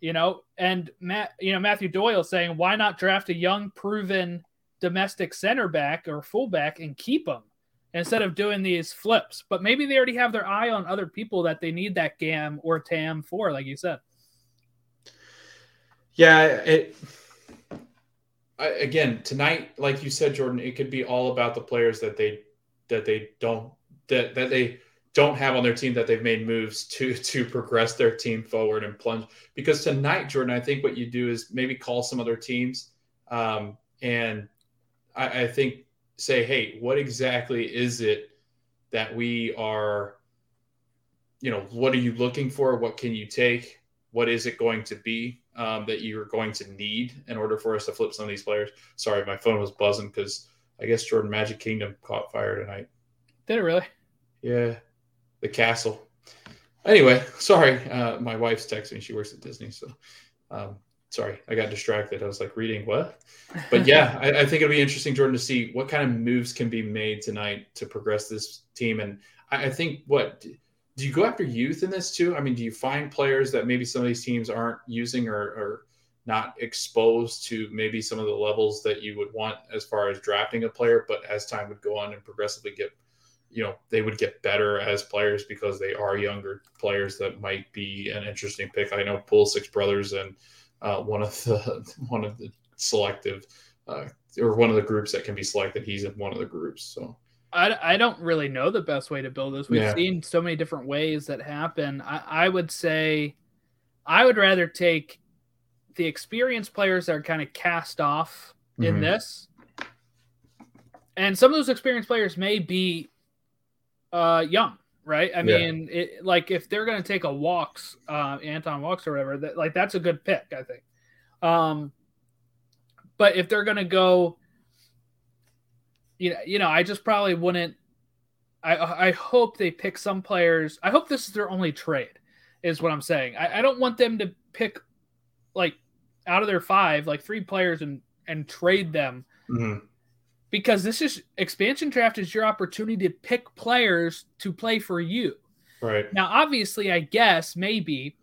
S5: You know, and Matt, you know, Matthew Doyle saying, why not draft a young, proven domestic center back or fullback and keep them instead of doing these flips? But maybe they already have their eye on other people that they need that GAM or TAM for, like you said.
S6: Yeah, it. I, again tonight, like you said, Jordan, it could be all about the players that they that they don't that that they don't have on their team that they've made moves to to progress their team forward and plunge. Because tonight, Jordan, I think what you do is maybe call some other teams, um, and I, I think say, hey, what exactly is it that we are? You know, what are you looking for? What can you take? What is it going to be um, that you're going to need in order for us to flip some of these players? Sorry, my phone was buzzing because I guess Jordan Magic Kingdom caught fire tonight.
S5: Did it really?
S6: Yeah, the castle. Anyway, sorry, uh, my wife's texting me. She works at Disney, so um, sorry, I got distracted. I was like reading what, but yeah, I, I, think it'll be interesting, Jordan, to see what kind of moves can be made tonight to progress this team. And I, I think what do you go after youth in this too? I mean, do you find players that maybe some of these teams aren't using or, or not exposed to maybe some of the levels that you would want as far as drafting a player, but as time would go on and progressively get you know they would get better as players because they are younger players that might be an interesting pick. I know Pool Six brothers and uh, one of the one of the selective uh, or one of the groups that can be selected. He's in one of the groups. So
S5: I, I don't really know the best way to build this. We've yeah. seen so many different ways that happen. I, I would say I would rather take the experienced players that are kind of cast off mm-hmm. in this. And some of those experienced players may be uh, young, right? I mean, it, like if they're going to take a Walkes, uh, Anton Walkes or whatever, that like that's a good pick, I think. Um, but if they're going to go, you know, you know, I just probably wouldn't. I I hope they pick some players. I hope this is their only trade, is what I'm saying. I, I don't want them to pick like out of their five, like three players and and trade them. Mm-hmm because this is expansion draft is your opportunity to pick players to play for you.
S6: Right.
S5: Now, obviously, I guess maybe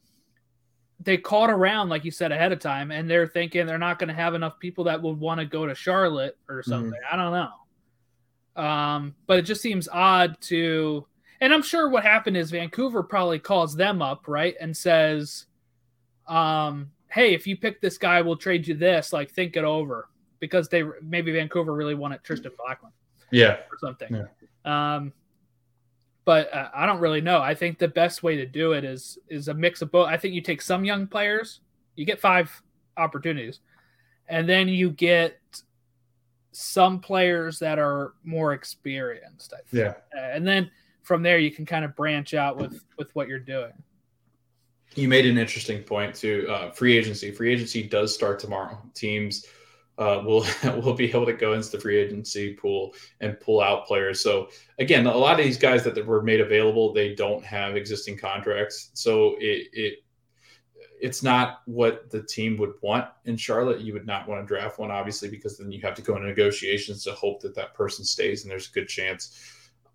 S5: they caught around, like you said, ahead of time, and they're thinking they're not going to have enough people that would want to go to Charlotte or mm-hmm. something. Mm. I don't know. Um, but it just seems odd to, and I'm sure what happened is Vancouver probably calls them up, right, and says, um, "Hey, if you pick this guy, we'll trade you this. Like, think it over." Because they maybe Vancouver really wanted Tristan Blackmon.
S6: Yeah.
S5: Or something. Yeah. Um, but uh, I don't really know. I think the best way to do it is is a mix of both. I think you take some young players, you get five opportunities, and then you get some players that are more experienced.
S6: Yeah,
S5: and then from there you can kind of branch out with with what you're doing.
S6: You made an interesting point to uh, free agency. Free agency does start tomorrow. Teams uh, will will be able to go into the free agency pool and pull out players. So again, a lot of these guys that were made available, they don't have existing contracts, so it it it's not what the team would want in Charlotte. You would not want to draft one, obviously, because then you have to go into negotiations to hope that that person stays, and there's a good chance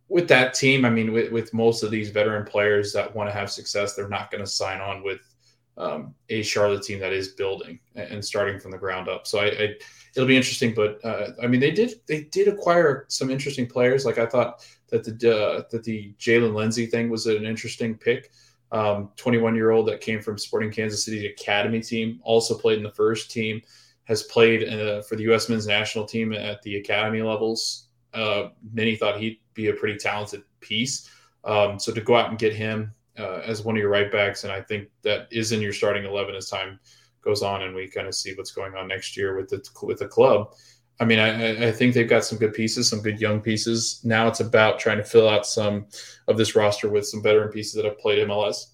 S6: with that team. I mean, with, with most of these veteran players that want to have success, they're not going to sign on with um, a Charlotte team that is building and starting from the ground up. So I, I it'll be interesting. But uh, I mean, they did they did acquire some interesting players. Like I thought that the uh, that the Jaylin Lindsey thing was an interesting pick. 21 um, year old that came from Sporting Kansas City Academy team, also played in the first team, has played uh, for the U.S. men's national team at the academy levels. Uh, many thought he'd be a pretty talented piece. Um, so to go out and get him uh, as one of your right backs, and I think that is in your starting eleven as time goes on, and we kind of see what's going on next year with the with the club. I mean, I, I think they've got some good pieces, some good young pieces. Now it's about trying to fill out some of this roster with some veteran pieces that have played MLS,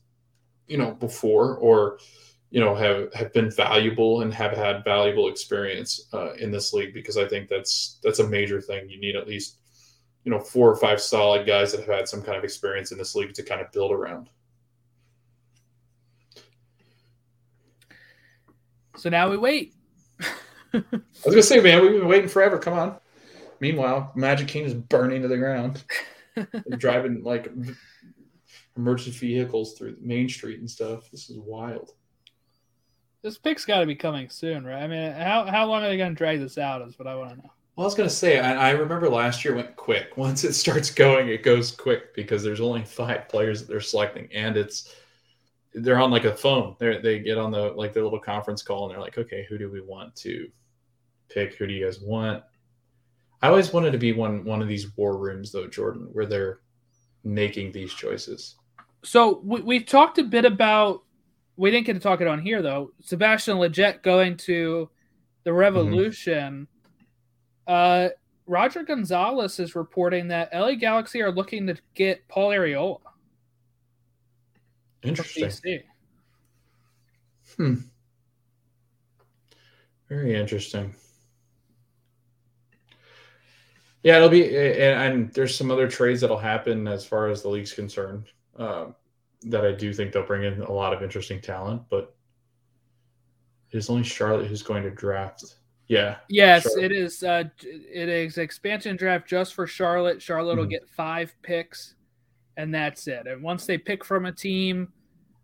S6: you know, before or you know have have been valuable and have had valuable experience uh, in this league because I think that's that's a major thing. You need at least you know four or five solid guys that have had some kind of experience in this league to kind of build around.
S5: So now we wait.
S6: I was gonna say, man, we've been waiting forever. Come on. Meanwhile, Magic King is burning to the ground. driving like emergency vehicles through Main Street and stuff. This is wild.
S5: This pick's got to be coming soon, right? I mean, how how long are they going to drag this out? Is what I want to know.
S6: Well, I was going to say, I, I, remember last year went quick. Once it starts going, it goes quick because there's only five players that they're selecting, and it's they're on like a phone. They they get on the like their little conference call, and they're like, okay, who do we want to pick. Who do you guys want? I always wanted to be one one of these war rooms though, Jordan, where they're making these choices.
S5: So we, we've talked a bit about. We didn't get to talk it on here though. Sebastian Lletget going to the mm-hmm. Revolution. Uh, Roger Gonzalez is reporting that LA Galaxy are looking to get Paul from
S6: Interesting. Hmm. Very interesting. Yeah, it'll be, and, and there's some other trades that'll happen as far as the league's concerned. Um, that I do think they'll bring in a lot of interesting talent, but it's only Charlotte who's going to draft. Yeah,
S5: Yes,
S6: Charlotte.
S5: it is. Uh, it is expansion draft just for Charlotte. Charlotte will
S6: Mhm.
S5: get five picks, and that's it. And once they pick from a team,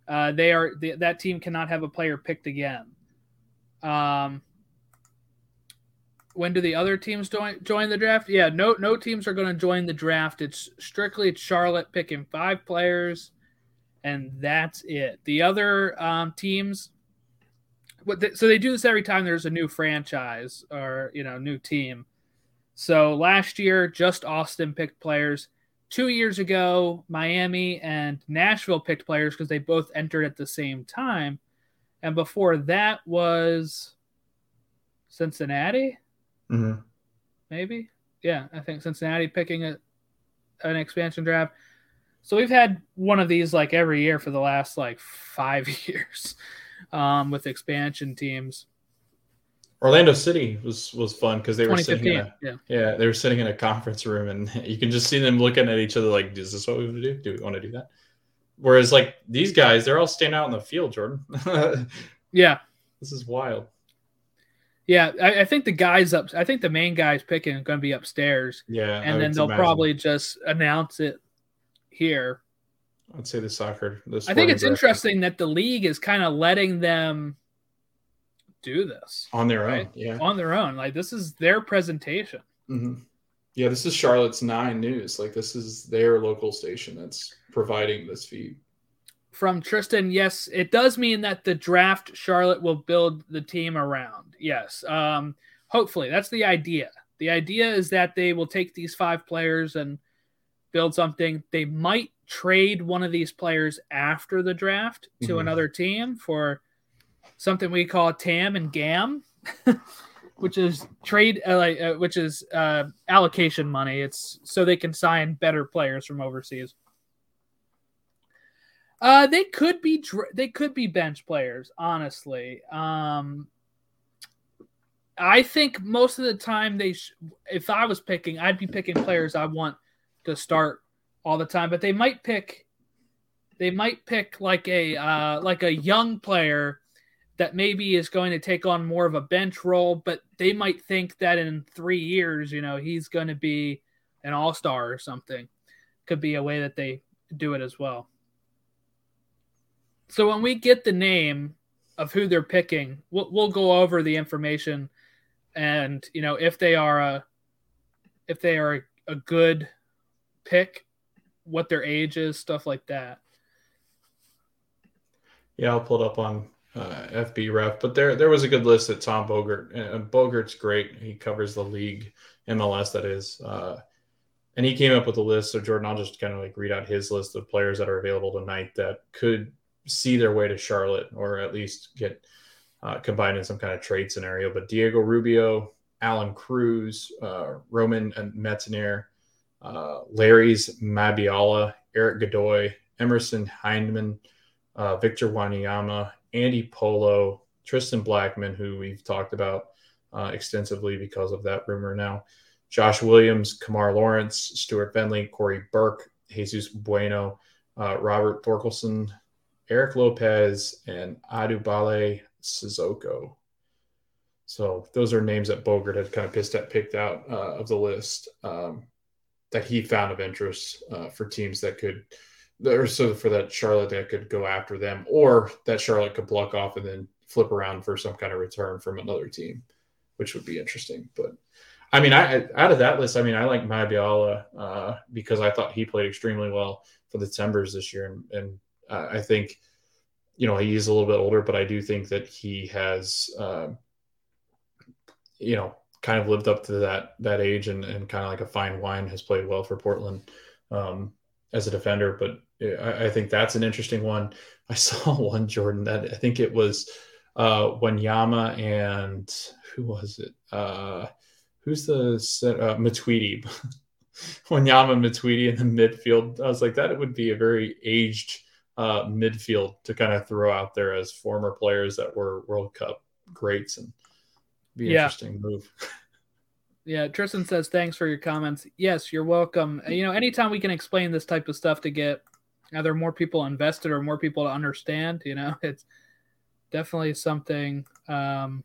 S5: uh, they are th- that team cannot have a player picked again. Um, when do the other teams join join the draft? Yeah, no no teams are going to join the draft. It's strictly Charlotte picking five players, and that's it. The other um, teams what so they do this every time there's a new franchise or you know new team. So last year, just Austin picked players. Two years ago, Miami and Nashville picked players because they both entered at the same time. And before that was Cincinnati,
S6: Mhm.
S5: maybe. Yeah, I think Cincinnati picking a, an expansion draft. So we've had one of these like every year for the last like five years um, with expansion teams.
S6: Orlando City was was fun because they were sitting in a,
S5: Yeah.
S6: yeah they were sitting in a conference room and you can just see them looking at each other like, is this what we want to do? Do we want to do that? Whereas like these guys, they're all standing out in the field, Jordan.
S5: Yeah.
S6: this is wild.
S5: Yeah. I, I think the guys up, I think the main guys picking are going to be upstairs.
S6: Yeah, I
S5: and then they'll
S6: imagine.
S5: probably just announce it here.
S6: I'd say the soccer. The
S5: I think it's interesting that the league is kind of letting them do this
S6: on their own. Yeah,
S5: on their own. Like this is their presentation.
S6: hmm yeah. This is Charlotte's Nine News. Like this is their local station that's providing this feed.
S5: From Tristan, yes, it does mean that the draft Charlotte will build the team around. Yes. Um, hopefully that's the idea. The idea is that they will take these five players and build something. They might trade one of these players after the draft to
S6: Mhm.
S5: another team for something we call TAM and GAM, which is trade, uh, like, uh, which is uh, allocation money. It's so they can sign better players from overseas. Uh, they could be dr- they could be bench players, honestly. Um, I think most of the time they, sh- if I was picking, I'd be picking players I want to start all the time. But they might pick, they might pick like a uh, like a young player that maybe is going to take on more of a bench role. But they might think that in three years, you know, he's going to be an all star or something. Could be a way that they do it as well. So when we get the name of who they're picking, we'll, we'll go over the information and you know if they are a if they are a, a good pick, what their age is, stuff like that.
S6: Yeah, I'll pull it up on uh, FB Ref, but there there was a good list that Tom Bogert And Bogert's great. He covers the league, MLS that is, uh, and he came up with a list. So Jordan, I'll just kind of like read out his list of players that are available tonight that could see their way to Charlotte or at least get uh, combined in some kind of trade scenario. But Diego Rubio, Allan Cruz, uh, Roman Metzner, uh, Larrys Mabiala, Erik Godoy, Emerson Hyndman, uh, Victor Wanyama, Andy Polo, Tristan Blackmon, who we've talked about uh, extensively because of that rumor now, Josh Williams, Kemar Lawrence, Stuart Bentley, Cory Burke, Jesus Bueno, uh, Robert Thorkelsson, Eric Lopez, and Adubale Sissoko. So those are names that Bogert had kind of pissed at, picked out uh, of the list um, that he found of interest uh, for teams that could, or so for that Charlotte that could go after them, or that Charlotte could pluck off and then flip around for some kind of return from another team, which would be interesting. But I mean, I out of that list, I mean, I like Mabiala uh, because I thought he played extremely well for the Timbers this year, and, and uh, I think you know he's a little bit older, but I do think that he has uh, you know, kind of lived up to that that age and, and kind of like a fine wine has played well for Portland um, as a defender. But I, I, think that's an interesting one. I saw one Jordan that I think it was uh, Yama and who was it? Uh, who's the uh, Matuidi? Wanyama Matuidi in the midfield. I was like, that it would be a very aged uh, midfield to kind of throw out there as former players that were World Cup greats and be yeah. interesting move.
S5: Yeah, Tristan says thanks for your comments. Yes, you're welcome. You know, anytime we can explain this type of stuff to get either more people invested or more people to understand, you know, it's definitely something um,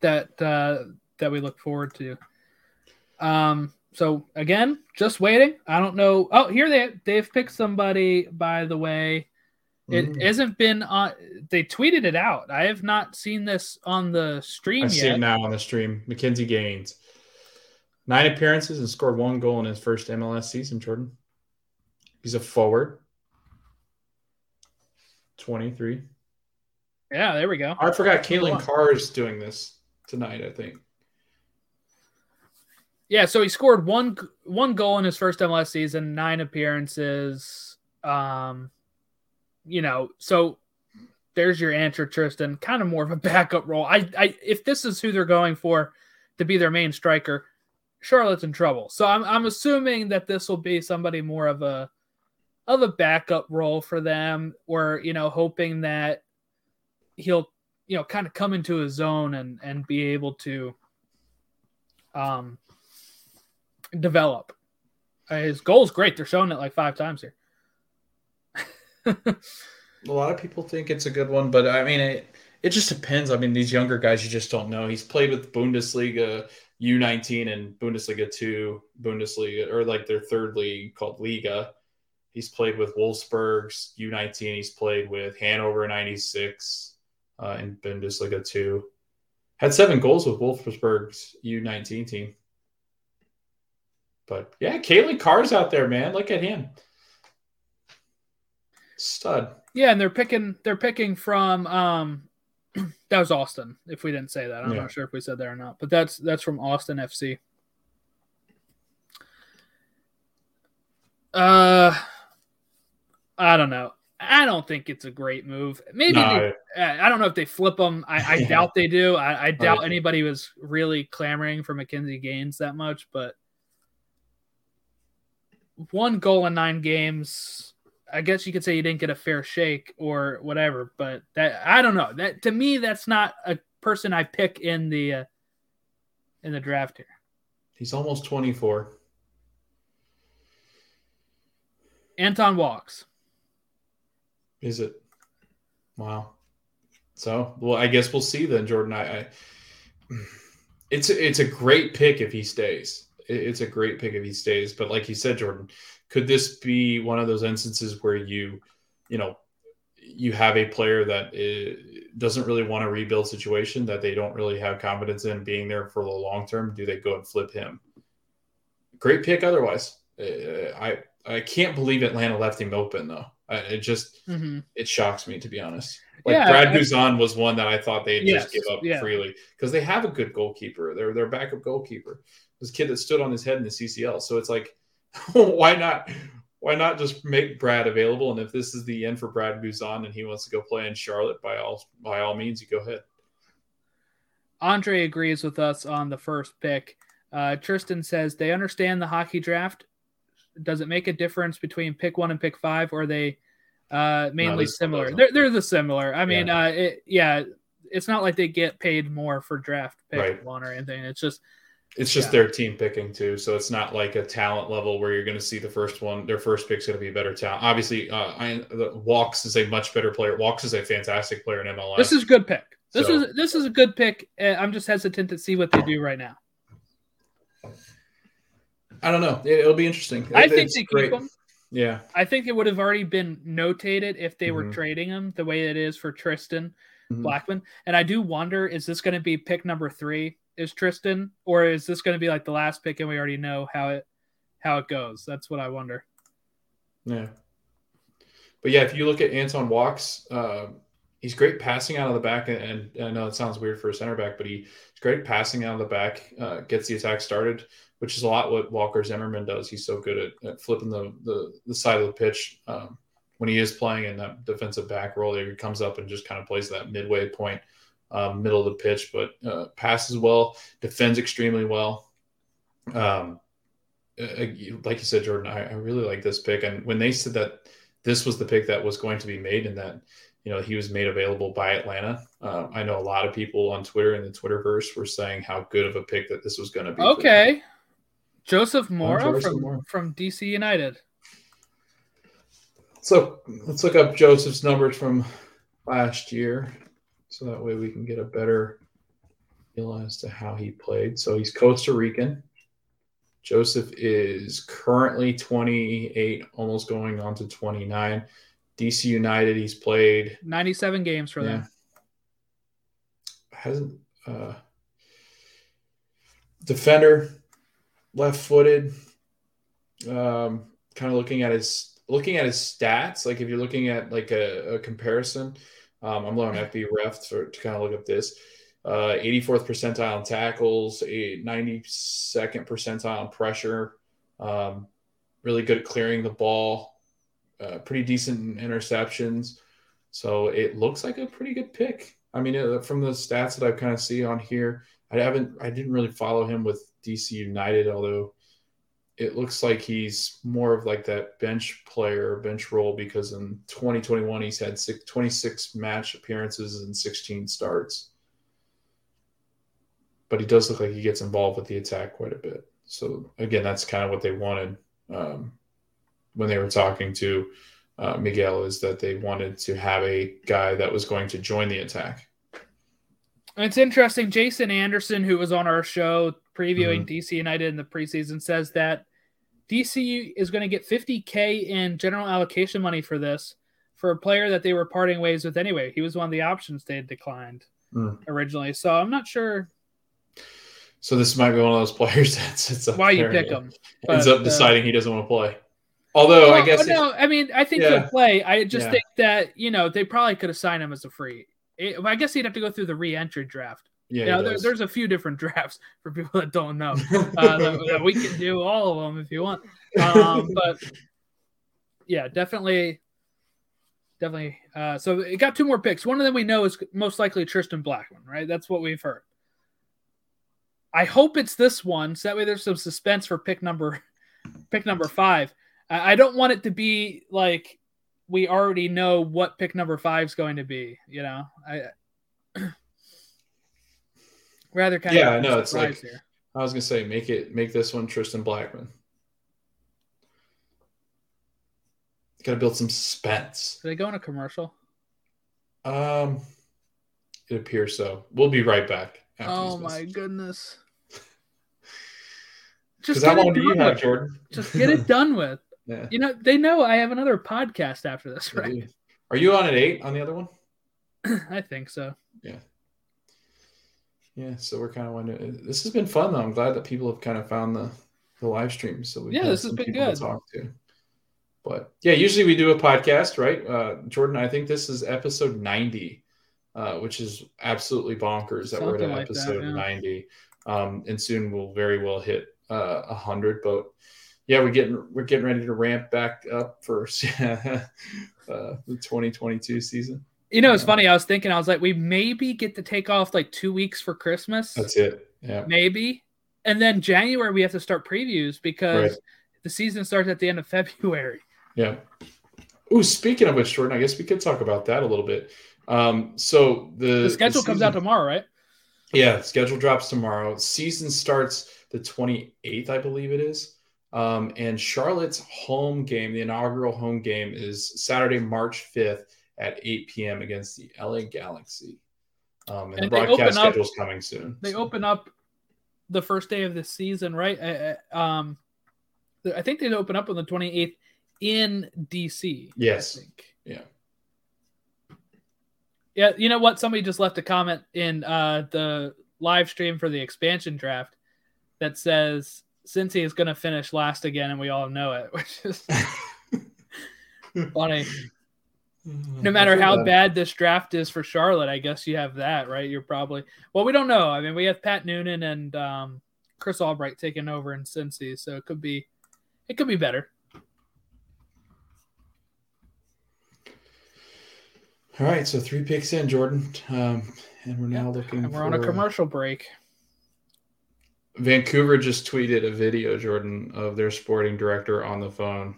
S5: that uh, that we look forward to. Um, so again, just waiting. I don't know. Oh, here they they've picked somebody. By the way, it mm. not been on. They tweeted it out. I have not seen this on the stream
S6: I
S5: yet.
S6: see it now on the stream. McKinze Gaines, nine appearances and scored one goal in his first MLS season. Jordan, he's a forward. Twenty-three.
S5: Yeah, there we go.
S6: I forgot Caitlin Carr is doing this tonight. I think.
S5: Yeah, so he scored one one goal in his first MLS season, nine appearances. Um, you know, so there's your answer, Tristan. Kind of more of a backup role. I, I, if this is who they're going for to be their main striker, Charlotte's in trouble. So I'm, I'm assuming that this will be somebody more of a, of a backup role for them, or you know, hoping that he'll, you know, kind of come into his zone and and be able to, um, develop. Uh, his goal is great. They're showing it like five times here.
S6: a lot of people think it's a good one, but I mean, it it just depends. I mean, these younger guys, you just don't know. He's played with Bundesliga U19 and Bundesliga 2, Bundesliga, or like their third league called Liga. He's played with Wolfsburg's U19. He's played with Hannover 96 uh, in Bundesliga 2. Had seven goals with Wolfsburg's U19 team. But yeah, Kaylee Carr's out there, man. Look at him. Stud.
S5: Yeah, and they're picking they're picking from um that was Austin, if we didn't say that. I'm yeah. not sure if we said that or not. But that's that's from Austin FC. Uh I don't know. I don't think it's a great move. Maybe no, they, I don't know if they flip them. I, I yeah. doubt they do. I, I doubt right. anybody was really clamoring for McKinze Gaines that much, but one goal in nine games. I guess you could say you didn't get a fair shake or whatever, but that I don't know. That to me, that's not a person I pick in the uh, in the draft here.
S6: He's almost twenty four.
S5: Anton Walkes.
S6: Is it? Wow. So, well, I guess we'll see then, Jordan. I, I it's it's a great pick if he stays it's a great pick if he stays. But like you said, Jordan, could this be one of those instances where you, you know, you have a player that is, doesn't really want to rebuild situation that they don't really have confidence in being there for the long term? Do they go and flip him? Great pick. Otherwise, uh, I I can't believe Atlanta left him open though. it just mm-hmm. it shocks me to be honest. Like yeah, Brad Guzan was one that I thought they'd yes, just give up yeah. freely because they have a good goalkeeper. They're their backup goalkeeper this kid that stood on his head in the CCL. So it's like, why not? Why not just make Brad available? And if this is the end for Brad Guzan and he wants to go play in Charlotte, by all by all means, you go ahead.
S5: Andre agrees with us on the first pick. Uh, Tristan says they understand the hockey draft. Does it make a difference between pick one and pick five, or are they uh, mainly similar? They're, they're the similar. I mean, yeah. Uh, it, yeah, it's not like they get paid more for draft pick right. one or anything. It's just
S6: it's just yeah. their team picking too, so it's not like a talent level where you're going to see the first one. Their first pick's going to be a better talent. Obviously, uh, I, the, Walkes is a much better player. Walkes is a fantastic player in MLS.
S5: This is a good pick. This so. is this is a good pick. I'm just hesitant to see what they do right now.
S6: I don't know. It, will be interesting.
S5: I think they great. keep him.
S6: Yeah,
S5: I think it would have already been notated if they mm-hmm. were trading him the way it is for Tristan mm-hmm. Blackmon. And I do wonder: is this going to be pick number three? Is Tristan, or is this going to be like the last pick and we already know how it how it goes? That's what I wonder.
S6: Yeah, but yeah, if you look at Anton Walkes, uh, he's great passing out of the back, and, and I know it sounds weird for a center back, but he, he's great passing out of the back, uh, gets the attack started, which is a lot what Walker Zimmerman does. He's so good at, at flipping the, the the side of the pitch um, when he is playing in that defensive back role. He comes up and just kind of plays that midway point, um, middle of the pitch, but uh, passes well, defends extremely well. Um, uh, like you said, Jordan, I, I really like this pick, and when they said that this was the pick that was going to be made and that you know he was made available by Atlanta. Um, I know a lot of people on Twitter and the Twitterverse were saying how good of a pick that this was going to be.
S5: Okay, Joseph Mora from Mora. from DC United.
S6: So let's look up Joseph's numbers from last year, so that way we can get a better feel as to how he played. So he's Costa Rican. Joseph is currently 28, almost going on to 29. DC United, he's played
S5: 97 games for yeah. them.
S6: Hasn't uh, defender, left footed. Um, kind of looking at his looking at his stats. Like if you're looking at like a, a comparison, um, I'm on FB Ref to, to kind of look up this uh, 84th percentile in tackles, a 92nd percentile in pressure. Um, really good at clearing the ball, uh, pretty decent interceptions. So it looks like a pretty good pick. I mean, uh, from the stats that I kind of see on here, I haven't, I didn't really follow him with DC United, although it looks like he's more of like that bench player, bench role, because in 2021 he's had six, 26 match appearances and 16 starts but he does look like he gets involved with the attack quite a bit. So again, that's kind of what they wanted um, when they were talking to uh, Miguel is that they wanted to have a guy that was going to join the attack.
S5: It's interesting. Jason Anderson, who was on our show previewing mm-hmm. DC United in the preseason, says that DC is going to get 50K in general allocation money for this for a player that they were parting ways with anyway. He was one of the options they had declined mm. originally. So I'm not sure
S6: so this might be one of those players that's it's
S5: why you pick him
S6: ends up uh, deciding uh, he doesn't want to play. Although well, I guess
S5: no, I mean I think yeah. he'll play. I just yeah. think that you know they probably could have signed him as a free. It, I guess he'd have to go through the re-entry draft. Yeah, know, there, there's a few different drafts for people that don't know. Uh, that, that we can do all of them if you want. Um, but yeah, definitely, definitely. Uh, so it got two more picks. One of them we know is most likely Tristan Blackmon, right? That's what we've heard. I hope it's this one, so that way there's some suspense for pick number pick number five. I don't want it to be like we already know what pick number five is going to be. You know, I rather kind
S6: yeah, of yeah, no, it's like here. I was gonna say make it make this one Tristan Blackmon. Got to build some suspense.
S5: Did they go in a commercial?
S6: Um, it appears so. We'll be right back.
S5: Oh my goodness.
S6: Just how long do you have, Jordan?
S5: Just get it done with. yeah. You know, they know I have another podcast after this, right?
S6: Are you on at eight on the other one?
S5: I think so.
S6: Yeah. Yeah, so we're kind of wondering. This has been fun though. I'm glad that people have kind of found the the live stream. So
S5: we yeah, this has been good. To talk to.
S6: But yeah, usually we do a podcast, right? Uh, Jordan, I think this is episode 90, uh, which is absolutely bonkers that Something we're at like episode that, yeah. 90. Um, and soon we'll very well hit uh, a uh, hundred, but yeah, we're getting we're getting ready to ramp back up for uh, the 2022 season.
S5: You know, it's funny. I was thinking, I was like, we maybe get to take off like two weeks for Christmas.
S6: That's it. Yeah,
S5: maybe. And then January we have to start previews because right. the season starts at the end of February.
S6: Yeah. Oh, speaking of which, Jordan, I guess we could talk about that a little bit. Um, so the,
S5: the schedule the season, comes out tomorrow, right?
S6: Yeah, schedule drops tomorrow. Season starts the 28th, I believe it is. Um, and Charlotte's home game, the inaugural home game, is Saturday, March 5th at 8 p.m. against the LA Galaxy. Um, and, and the broadcast schedule is coming soon.
S5: They so. open up the first day of the season, right? Uh, um, I think they open up on the 28th in DC.
S6: Yes. Yeah.
S5: Yeah, you know what? Somebody just left a comment in uh, the live stream for the expansion draft that says Cincy is going to finish last again, and we all know it, which is funny. No matter how bad this draft is for Charlotte, I guess you have that, right? You're probably well, we don't know. I mean, we have Pat Noonan and um, Chris Albright taking over in Cincy, so it could be it could be better.
S6: All right, so three picks in, Jordan, um, and we're now looking.
S5: And we're on a commercial break.
S6: Vancouver just tweeted a video, Jordan, of their sporting director on the phone.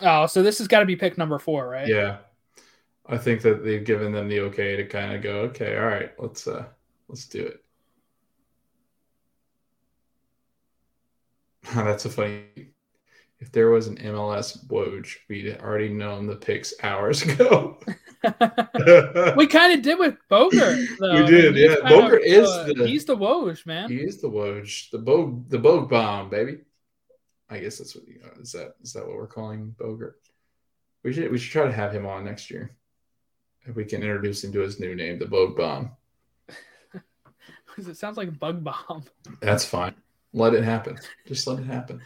S5: Oh, so this has got to be pick number four, right?
S6: Yeah, I think that they've given them the okay to kind of go, okay, all right, let's uh, let's do it. That's a funny. If there was an MLS Woj, we'd already known the picks hours ago.
S5: we kind of did with Bogert, though.
S6: We did,
S5: he's
S6: yeah.
S5: kind
S6: Bogert is
S5: uh,
S6: the-
S5: he's the Woj, man.
S6: He is the Woj, the Bogue, the Bogue bomb, baby. I guess that's what you know. Is that is that what we're calling Bogert? We should we should try to have him on next year. If we can introduce him to his new name, the Bogue bomb.
S5: it sounds like a bug bomb.
S6: That's fine. Let it happen. Just let it happen.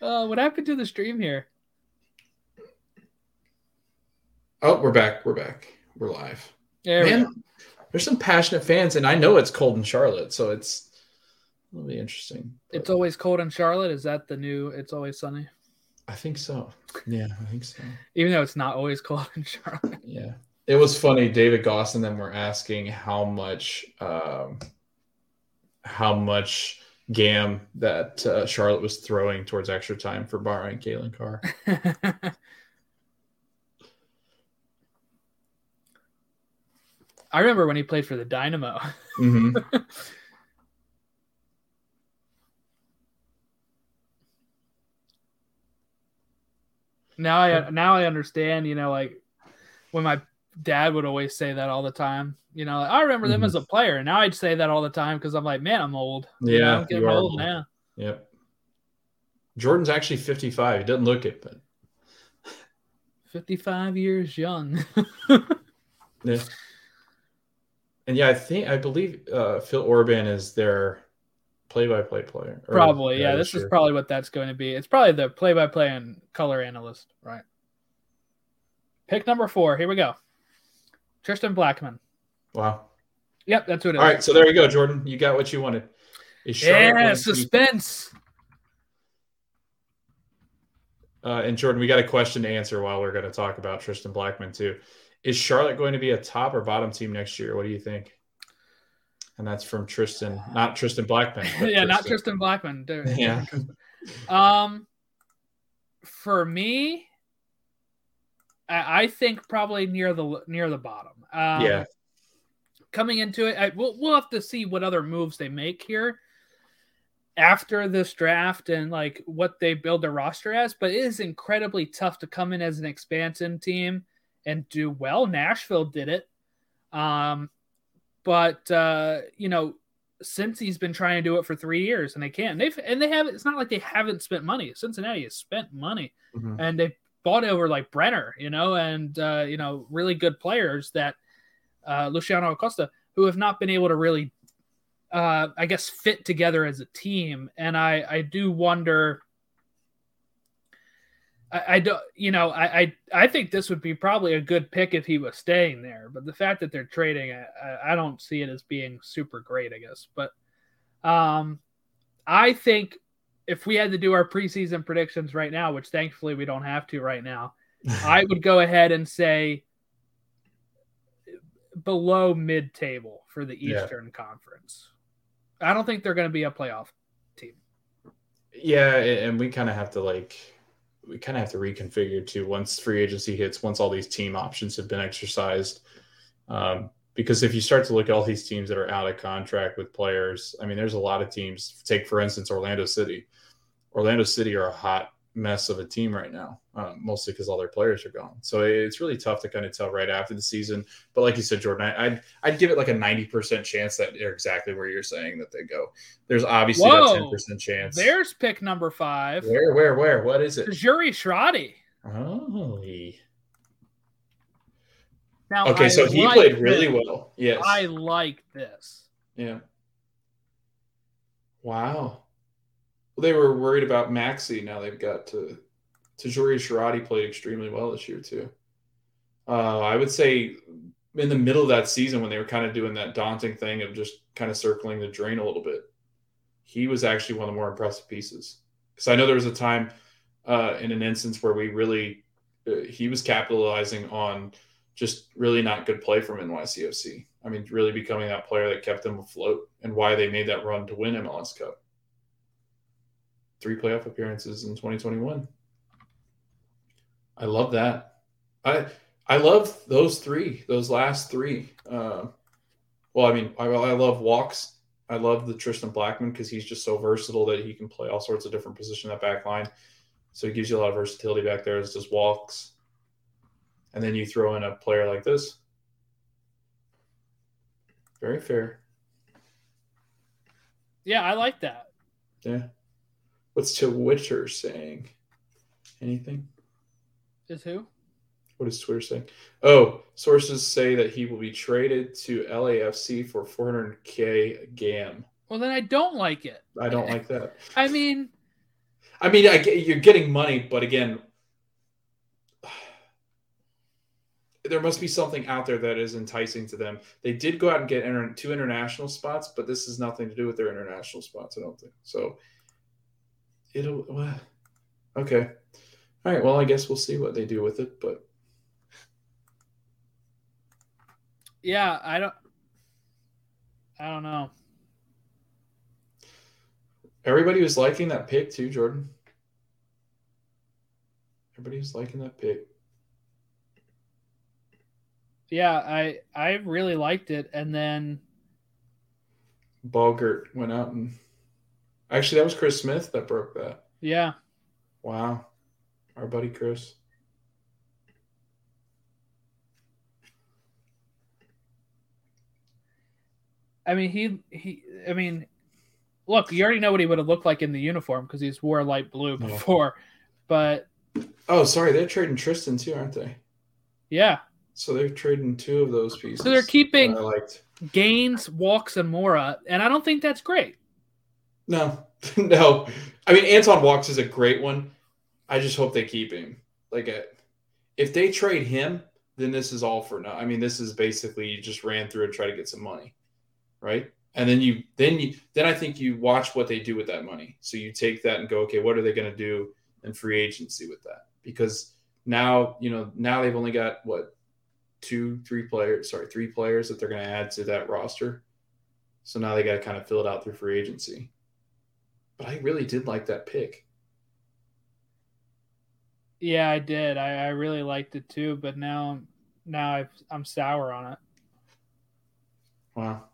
S5: Uh, what happened to the stream here?
S6: Oh, we're back. We're back. We're live.
S5: There we.
S6: Man, there's some passionate fans, and I know it's cold in Charlotte, so it's it'll be interesting. But
S5: It's always cold in Charlotte. Is that the new? It's always sunny,
S6: I think so. Yeah, I think so.
S5: even though it's not always cold in Charlotte.
S6: Yeah. It was funny. David Goss and them were asking how much, um, how much gam that uh, Charlotte was throwing towards extra time for borrowing Calen Carr.
S5: I remember when he played for the Dynamo.
S6: hmm
S5: now I now I understand. You know, like when my dad would always say that all the time. You know, like, I remember them
S6: Mhm.
S5: as a player. And now I'd say that all the time because I'm like, man, I'm old. You
S6: Yeah,
S5: know, I'm getting
S6: you
S5: old
S6: old.
S5: now.
S6: Yep. Jordan's actually 55. He doesn't look it, but
S5: 55 years young.
S6: yeah. And yeah, I think I believe uh, Phil Orban is their play-by-play player.
S5: probably, yeah. This is probably what that's going to be. It's probably the play-by-play and color analyst, right? Pick number four. Here we go. Tristan Blackmon.
S6: wow.
S5: Yep, that's who it is.
S6: All right, so there you go, Jordan. You got what you wanted. Is
S5: Yeah, suspense.
S6: Uh, and Jordan, we got a question to answer while we're going to talk about Tristan Blackmon too. Is Charlotte going to be a top or bottom team next year? What do you think? And that's from Tristan, not Tristan Blackmon.
S5: yeah, not Tristan Blackmon. Dude.
S6: Yeah.
S5: Um, for me, I, I think probably near the near the bottom. Um,
S6: Yeah.
S5: Coming into it, I, we'll we'll have to see what other moves they make here after this draft and like what they build their roster as. But it is incredibly tough to come in as an expansion team and do well. Nashville did it. Um, but uh, you know, since he's been trying to do it for three years and they can't. They've and they have. It's not like they haven't spent money. Cincinnati has spent money
S6: Mhm.
S5: and they bought over like Brenner, you know, and uh, you know, really good players that uh, Luciano Acosta who have not been able to really, uh, I guess, fit together as a team. And I I do wonder. I, I don't, you know, I, I I think this would be probably a good pick if he was staying there, but the fact that they're trading, I, I- don't see it as being super great, I guess. But um, I think if we had to do our preseason predictions right now, which thankfully we don't have to right now, I would go ahead and say below mid table for the
S6: Yeah.
S5: Eastern Conference. I don't think they're going to be a playoff team.
S6: Yeah, and we kind of have to like we kind of have to reconfigure too once free agency hits, once all these team options have been exercised. Um, because if you start to look at all these teams that are out of contract with players, I mean, there's a lot of teams. Take for instance Orlando City. Orlando City are a hot mess of a team right now, um, mostly because all their players are gone. So it's really tough to kind of tell right after the season. But like you said, Jordan, I, I'd I'd give it like a ninety percent chance that they're exactly where you're saying that they go. There's obviously
S5: Whoa.
S6: that ten percent chance.
S5: There's pick number five.
S6: Where, where, where? What is it?
S5: Juri Shradi.
S6: Oh,
S5: Now,
S6: okay.
S5: I
S6: So he
S5: like
S6: played really
S5: this.
S6: well. Yes.
S5: I like this.
S6: Yeah. Wow. Well, they were worried about Maxi. Now they've got to. Tajouri Shradi played extremely well this year too. Uh, I would say in the middle of that season when they were kind of doing that daunting thing of just kind of circling the drain a little bit, he was actually one of the more impressive pieces. Because I know there was a time uh, in an instance where we really uh, he was capitalizing on just really not good play from NYCFC. I mean, really becoming that player that kept them afloat and why they made that run to win MLS Cup. Three playoff appearances in 2021. I love that. I I love those three, those last three. Uh, well, I mean, I, I love Walkes. I love the Tristan Blackmon because he's just so versatile that he can play all sorts of different positions at back line. So it gives you a lot of versatility back there as just Walkes. And then you throw in a player like this. Very fair.
S5: Yeah, I like that.
S6: Yeah. What's Twitter saying? Anything?
S5: Is who?
S6: What is Twitter saying? Oh, sources say that he will be traded to LAFC for 400k GAM.
S5: Well, then I don't like it.
S6: I don't like that.
S5: I mean,
S6: I mean, I get, you're getting money, but again, there must be something out there that is enticing to them. They did go out and get inter- two international spots, but this has nothing to do with their international spots. I don't think so. It'll well, okay. All right. Well, I guess we'll see what they do with it, but
S5: yeah, I don't. I don't know.
S6: Everybody was liking that pick too, Jordan. Everybody was liking that pick.
S5: Yeah, I I really liked it, and then
S6: Bogert went out and actually that was Chris Smith that broke that.
S5: Yeah.
S6: Wow, our buddy Chris.
S5: I mean, he he. I mean, look, you already know what he would have looked like in the uniform because he's wore light blue before. But
S6: oh, sorry, they're trading Tristan too, aren't they?
S5: Yeah.
S6: So they're trading two of those pieces.
S5: So they're keeping
S6: I liked
S5: Gaines, Walkes, and Mora, and I don't think that's great.
S6: No, no. I mean, Anton Walkes is a great one. I just hope they keep him. Like, a, if they trade him, then this is all for now. I mean, this is basically you just ran through and try to get some money, right? And then you, then you, then I think you watch what they do with that money. So you take that and go, okay, what are they going to do in free agency with that? Because now, you know, now they've only got what two, three players, sorry, three players that they're going to add to that roster. So now they got to kind of fill it out through free agency. But I really did like that pick.
S5: Yeah, I did. I, I really liked it too, but now now I've, I'm sour on it.
S6: Wow.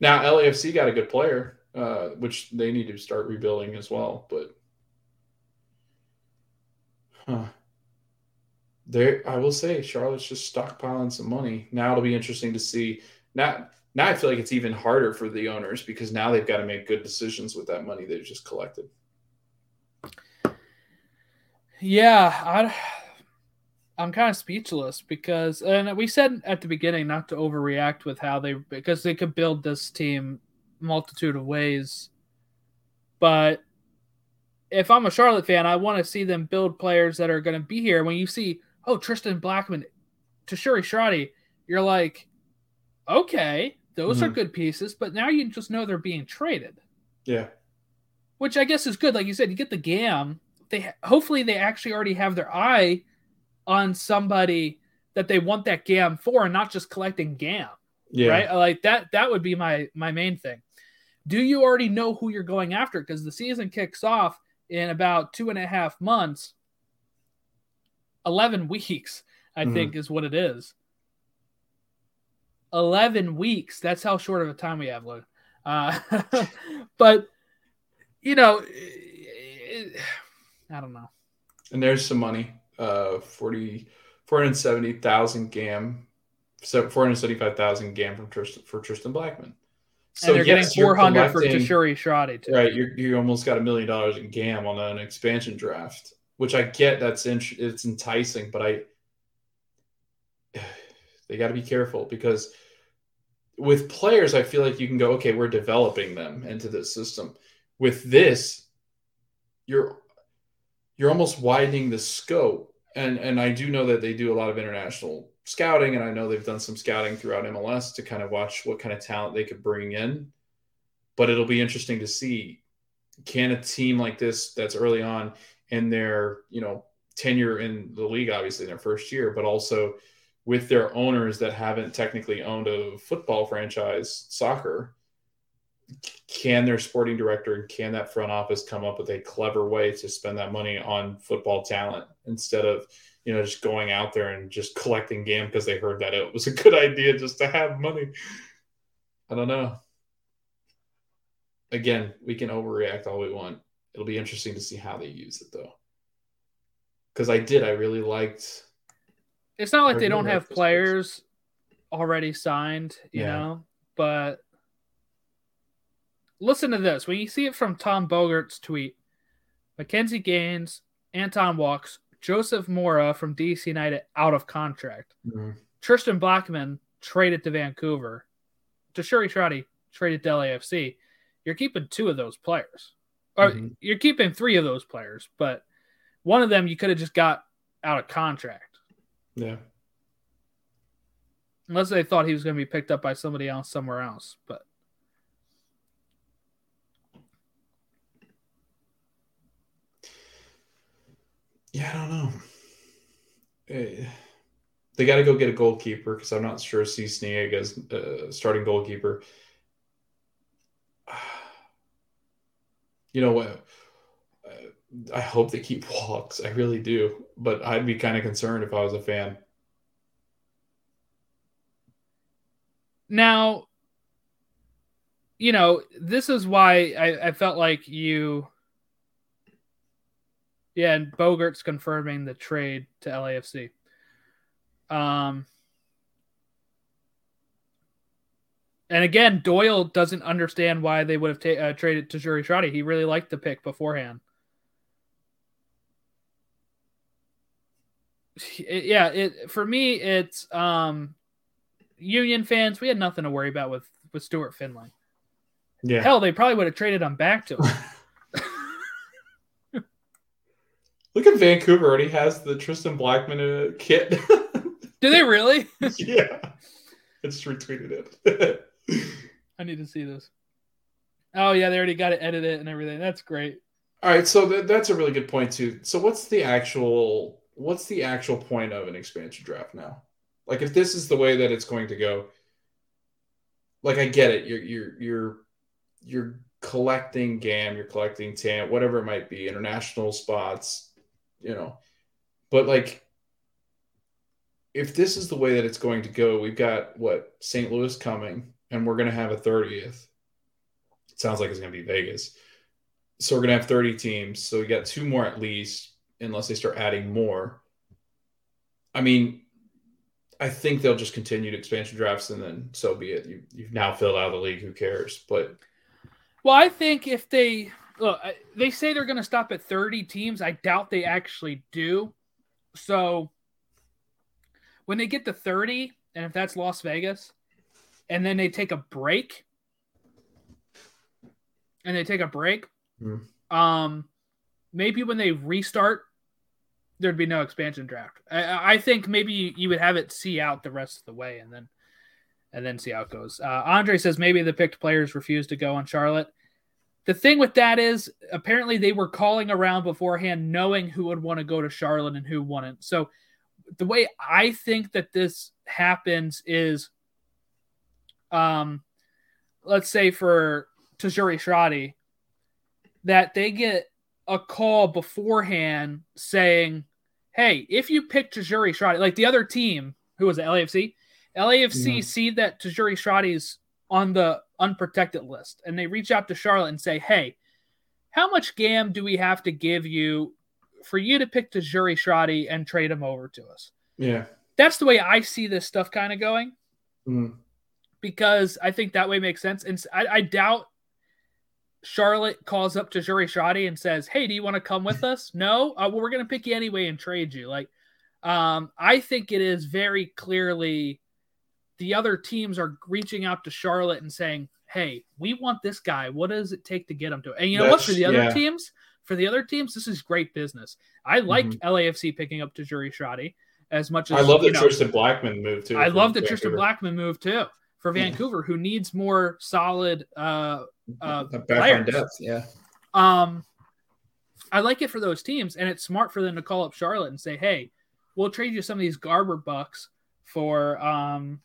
S6: Now LAFC got a good player, uh, which they need to start rebuilding as well. But huh. there, I will say, Charlotte's just stockpiling some money. Now it'll be interesting to see. Now, now I feel like it's even harder for the owners because now they've got to make good decisions with that money they've just collected.
S5: Yeah, I, I'm kind of speechless because, and we said at the beginning not to overreact with how they because they could build this team multitude of ways, but if I'm a Charlotte fan, I want to see them build players that are going to be here. When you see, oh, Tristan Blackmon, Tajouri Shradi, you're like, okay, those mm-hmm. are good pieces, but now you just know they're being traded.
S6: Yeah.
S5: Which I guess is good. Like you said, you get the GAM. They hopefully they actually already have their eye on somebody that they want that GAM for, and not just collecting GAM. Yeah. Right. Like that. That would be my my main thing. Do you already know who you're going after? Because the season kicks off in about two and a half months, 11 weeks, I mm-hmm. think is what it is. 11 weeks. That's how short of a time we have, Luke. Uh, but, you know, it, I don't know.
S6: And there's some money uh, 40, 470,000 GAM, 475,000 GAM from Tristan, for Tristan Blackmon.
S5: So and they're yes, getting 400 for Tajouri Shradi too.
S6: Right, you you almost got a million dollars in GAM on an expansion draft, which I get. That's in, it's enticing, but I they got to be careful because with players, I feel like you can go, okay, we're developing them into this system. With this, you're you're almost widening the scope and and I do know that they do a lot of international scouting, and I know they've done some scouting throughout MLS to kind of watch what kind of talent they could bring in. But it'll be interesting to see can a team like this that's early on in their you know tenure in the league, obviously in their first year, but also with their owners that haven't technically owned a football franchise, soccer, can their sporting director and can that front office come up with a clever way to spend that money on football talent instead of you know just going out there and just collecting game because they heard that it was a good idea just to have money? I don't know. Again we can overreact all we want. It'll be interesting to see how they use it though. Because i did i really liked
S5: It's not like they don't have players already signed, you
S6: Yeah.
S5: know, but listen to this. When you see it from Tom Bogert's tweet, McKinze Gaines, Anton Walkes, Joseph Mora from DC United out of contract. Tristan Blackmon traded to Vancouver. Tajouri Shradi traded to LAFC. You're keeping two of those players. Or
S6: Mhm.
S5: you're keeping three of those players, but one of them you could have just got out of contract.
S6: Yeah
S5: Unless they thought he was going to be picked up by somebody else somewhere else. But
S6: Yeah, I don't know. Eh, They got to go get a goalkeeper because I'm not sure Sisniega's uh, starting goalkeeper. You know what? I hope they keep Walkes. I really do, but I'd be kind of concerned if I was a fan.
S5: now, you know, this is why I, I felt like you. Yeah, and Bogert's confirming the trade to LAFC. Um, and again, Doyle doesn't understand why they would have ta- uh, traded Tajouri Shradi. He really liked the pick beforehand. It- yeah, it for me, it's um, Union fans. We had nothing to worry about with with Stuart Findlay.
S6: Yeah.
S5: Hell, they probably would have traded him back to him.
S6: Look at Vancouver already has the Tristan Blackmon uh, kit.
S5: Do they really?
S6: yeah. I just retweeted it.
S5: I need to see this. Oh yeah, they already got it edited and everything. That's great.
S6: All right, so th- that's a really good point too. So what's the actual what's the actual point of an expansion draft now? Like if this is the way that it's going to go, like I get it. You're you're you're you're collecting GAM, you're collecting TAM, whatever it might be, international spots, you know. But like if this is the way that it's going to go, we've got what St. Louis coming, and we're going to have a 30th. It sounds like it's going to be Vegas. So we're going to have 30 teams. So we got two more at least, unless they start adding more. I mean, I think they'll just continue to expansion drafts, and then so be it. You, you've now filled out the league. Who cares? But
S5: Well, I think if they look, they say they're going to stop at 30 teams. I doubt they actually do. So when they get to 30, and if that's Las Vegas, and then they take a break, and they take a break,
S6: Hmm.
S5: um, maybe when they restart, there'd be no expansion draft. I, I think maybe you, would have it see out the rest of the way, and then and then see how it goes. Uh, Andre says maybe the picked players refuse to go on Charlotte. The thing with that is apparently they were calling around beforehand, knowing who would want to go to Charlotte and who wouldn't. So the way I think that this happens is, um, let's say for Tajouri Shradi, that they get a call beforehand saying, "Hey, if you pick Tajouri Shradi, like the other team, who was it, LAFC, LAFC
S6: Yeah.
S5: see that Tajouri Shradi's on the unprotected list, and they reach out to Charlotte and say, "Hey, how much gam do we have to give you for you to pick Tajouri Shradi and trade him over to us?"
S6: yeah,
S5: That's the way I see this stuff kind of going
S6: Mm.
S5: because I think that way makes sense. And I, I doubt Charlotte calls up Tajouri Shradi and says, "Hey, do you want to come with us?" No, uh, well, we're going to pick you anyway and trade you. Like, um, I think it is very clearly the other teams are reaching out to Charlotte and saying, "Hey, we want this guy. What does it take to get him to?" And you know what? For the other
S6: yeah.
S5: teams, for the other teams, this is great business. I like
S6: Mhm.
S5: LAFC picking up to Tajouri Shradi as much as
S6: I love that
S5: know,
S6: Tristan Blackmon moved too.
S5: I love that Tristan Blackmon moved too for Vancouver, who needs more solid uh uh
S6: background
S5: players.
S6: depth. Yeah.
S5: Um, I like it for those teams, and it's smart for them to call up Charlotte and say, "Hey, we'll trade you some of these Garber bucks for um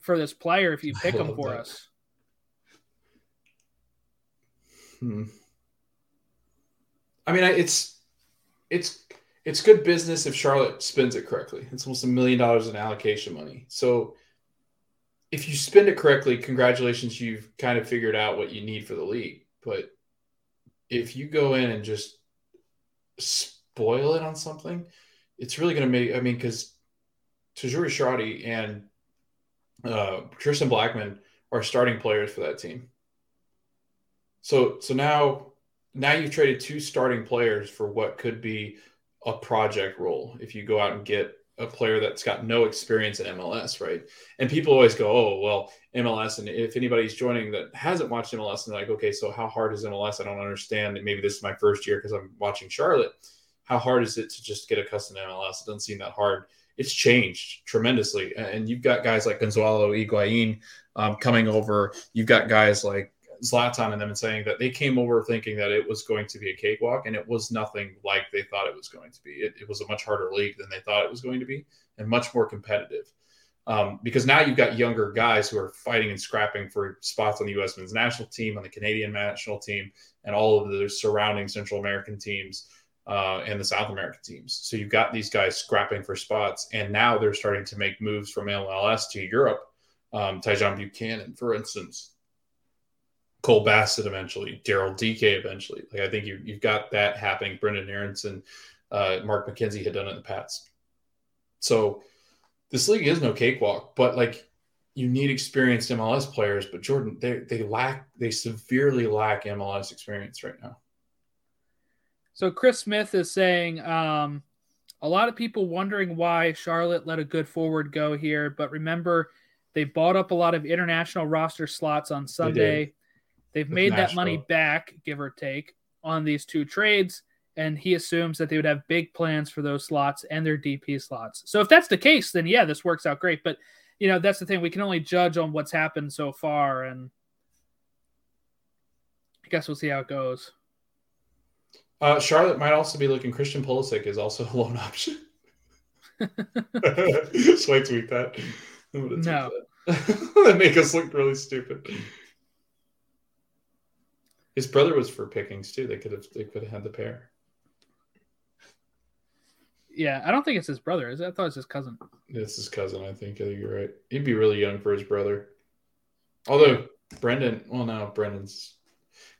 S5: for this player if you pick him
S6: love
S5: for
S6: that.
S5: us."
S6: Hmm. I mean, it's it's it's good business if Charlotte spends it correctly. It's almost a million dollars in allocation money. So if you spend it correctly, congratulations, you've kind of figured out what you need for the league. But if you go in and just spoil it on something, it's really going to make. I mean, because Tajouri Shradi and uh, Tristan Blackmon are starting players for that team. So so now now you've traded two starting players for what could be a project role if you go out and get a player that's got no experience in MLS, right? And people always go, "Oh, well, MLS." And if anybody's joining that hasn't watched MLS, and like, "Okay, so how hard is MLS?" I don't understand. Maybe this is my first year because I'm watching Charlotte. How hard is it to just get accustomed to MLS? It doesn't seem that hard. It's changed tremendously, and you've got guys like Gonzalo Higuain um, coming over. You've got guys like Zlatan and them and saying that they came over thinking that it was going to be a cakewalk, and it was nothing like they thought it was going to be. It, it was a much harder league than they thought it was going to be, and much more competitive. Um, because now you've got younger guys who are fighting and scrapping for spots on the U.S. men's national team, on the Canadian national team, and all of the surrounding Central American teams uh, and the South American teams. So you've got these guys scrapping for spots, and now they're starting to make moves from MLS to Europe. Um, Tajon Buchanan, for instance, Cole Bassett eventually, Daryl Dike eventually. Like I think you, you've got that happening. Brenden Aaronson, uh, Mark McKenzie had done it in the past. So this league is no cakewalk, but like you need experienced MLS players. But Jordan, they they lack, they severely lack MLS experience right now.
S5: So Chris Smith is saying um, a lot of people wondering why Charlotte let a good forward go here, but remember they bought up a lot of international roster slots on Sunday. They've made that money back, give or take, on these two trades, and he assumes that they would have big plans for those slots and their DP slots. So if that's the case, then yeah, this works out great. But you know, that's the thing. We can only judge on what's happened so far, and I guess we'll see how it goes.
S6: Uh, Charlotte might also be looking. Christian Pulisic is also a loan option. Just wait tweet that. I'm gonna tweet
S5: No.
S6: that. that make us look really stupid. His brother was for pickings too. They could have they could have had the pair.
S5: Yeah, I don't think it's his brother. Is it? I thought it was his cousin.
S6: It's his cousin, I think. I think you're right. He'd be really young for his brother. Although Brendan, well, no, Brendan's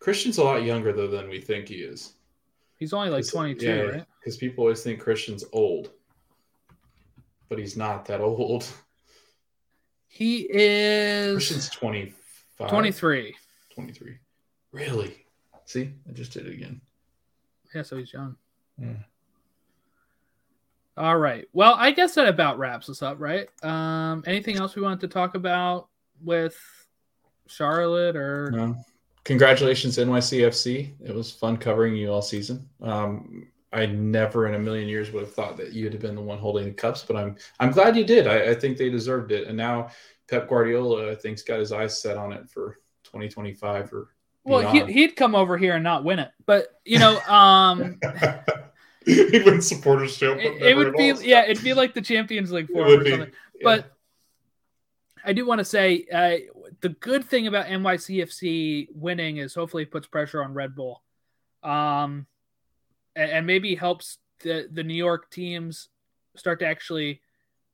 S6: Christian's a lot younger though than we think he is.
S5: He's only like 22, right?
S6: Because people always think Christian's old, but he's not that old.
S5: He is
S6: Christian's 25.
S5: 23.
S6: 23. Really? See, I just did it again.
S5: Yeah, so he's young.
S6: Yeah.
S5: All right. Well, I guess that about wraps us up, right? Um, anything else we wanted to talk about with Charlotte or
S6: No. Congratulations, NYCFC. It was fun covering you all season. Um, I never in a million years would have thought that you'd have been the one holding the cups, but I'm I'm glad you did. I, I think they deserved it. And now Pep Guardiola, I think's got his eyes set on it for 2025 or
S5: well, he, he'd come over here and not win it, but you know, um,
S6: he wins supporters too.
S5: it, it would be yeah, it'd be like the Champions League
S6: would
S5: or
S6: be.
S5: something.
S6: yeah.
S5: But I do want to say uh, the good thing about NYCFC winning is hopefully it puts pressure on Red Bull, um, and, and maybe helps the the New York teams start to actually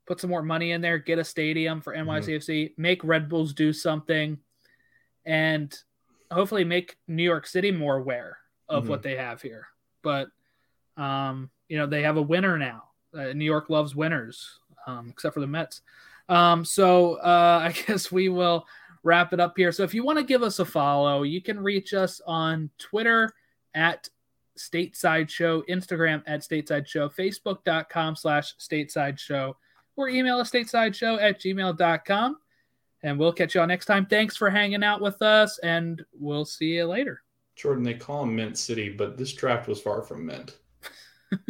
S5: put some more money in there, get a stadium for NYCFC, make Red Bulls do something, and hopefully make New York City more aware of
S6: Mhm.
S5: what they have here. But um, you know they have a winner now. Uh, New York loves winners, um, except for the Mets. Um, so uh, I guess we will wrap it up here. So if you want to give us a follow, you can reach us on Twitter at Stateside Show, Instagram at Stateside Show, Facebook.com slash Stateside Show, or email us stateside show at gmail.com. And we'll catch y'all next time. Thanks for hanging out with us, and we'll see you later.
S6: Jordan, they call him Mint City, but this draft was far from mint.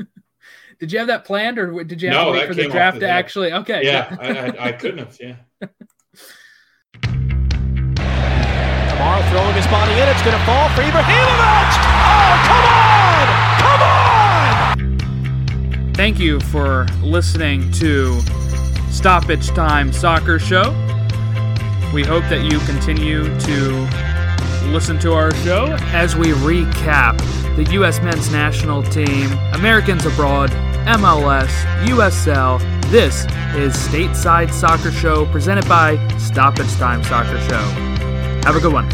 S5: Did you have that planned, or did you have
S6: No,
S5: to wait for the draft
S6: the
S5: to actually? Okay.
S6: Yeah, I, I, I couldn't have. Yeah.
S1: Tomorrow throwing his body in. It's going to fall for Ibrahimovic. Oh, come on! Come on!
S5: Thank you for listening to Stoppage Time Soccer Show. We hope that you continue to listen to our show as we recap the U.S. men's national team, Americans abroad, MLS, USL. This is Stateside Soccer Show presented by Stop Stoppage Time Soccer Show. Have a good one.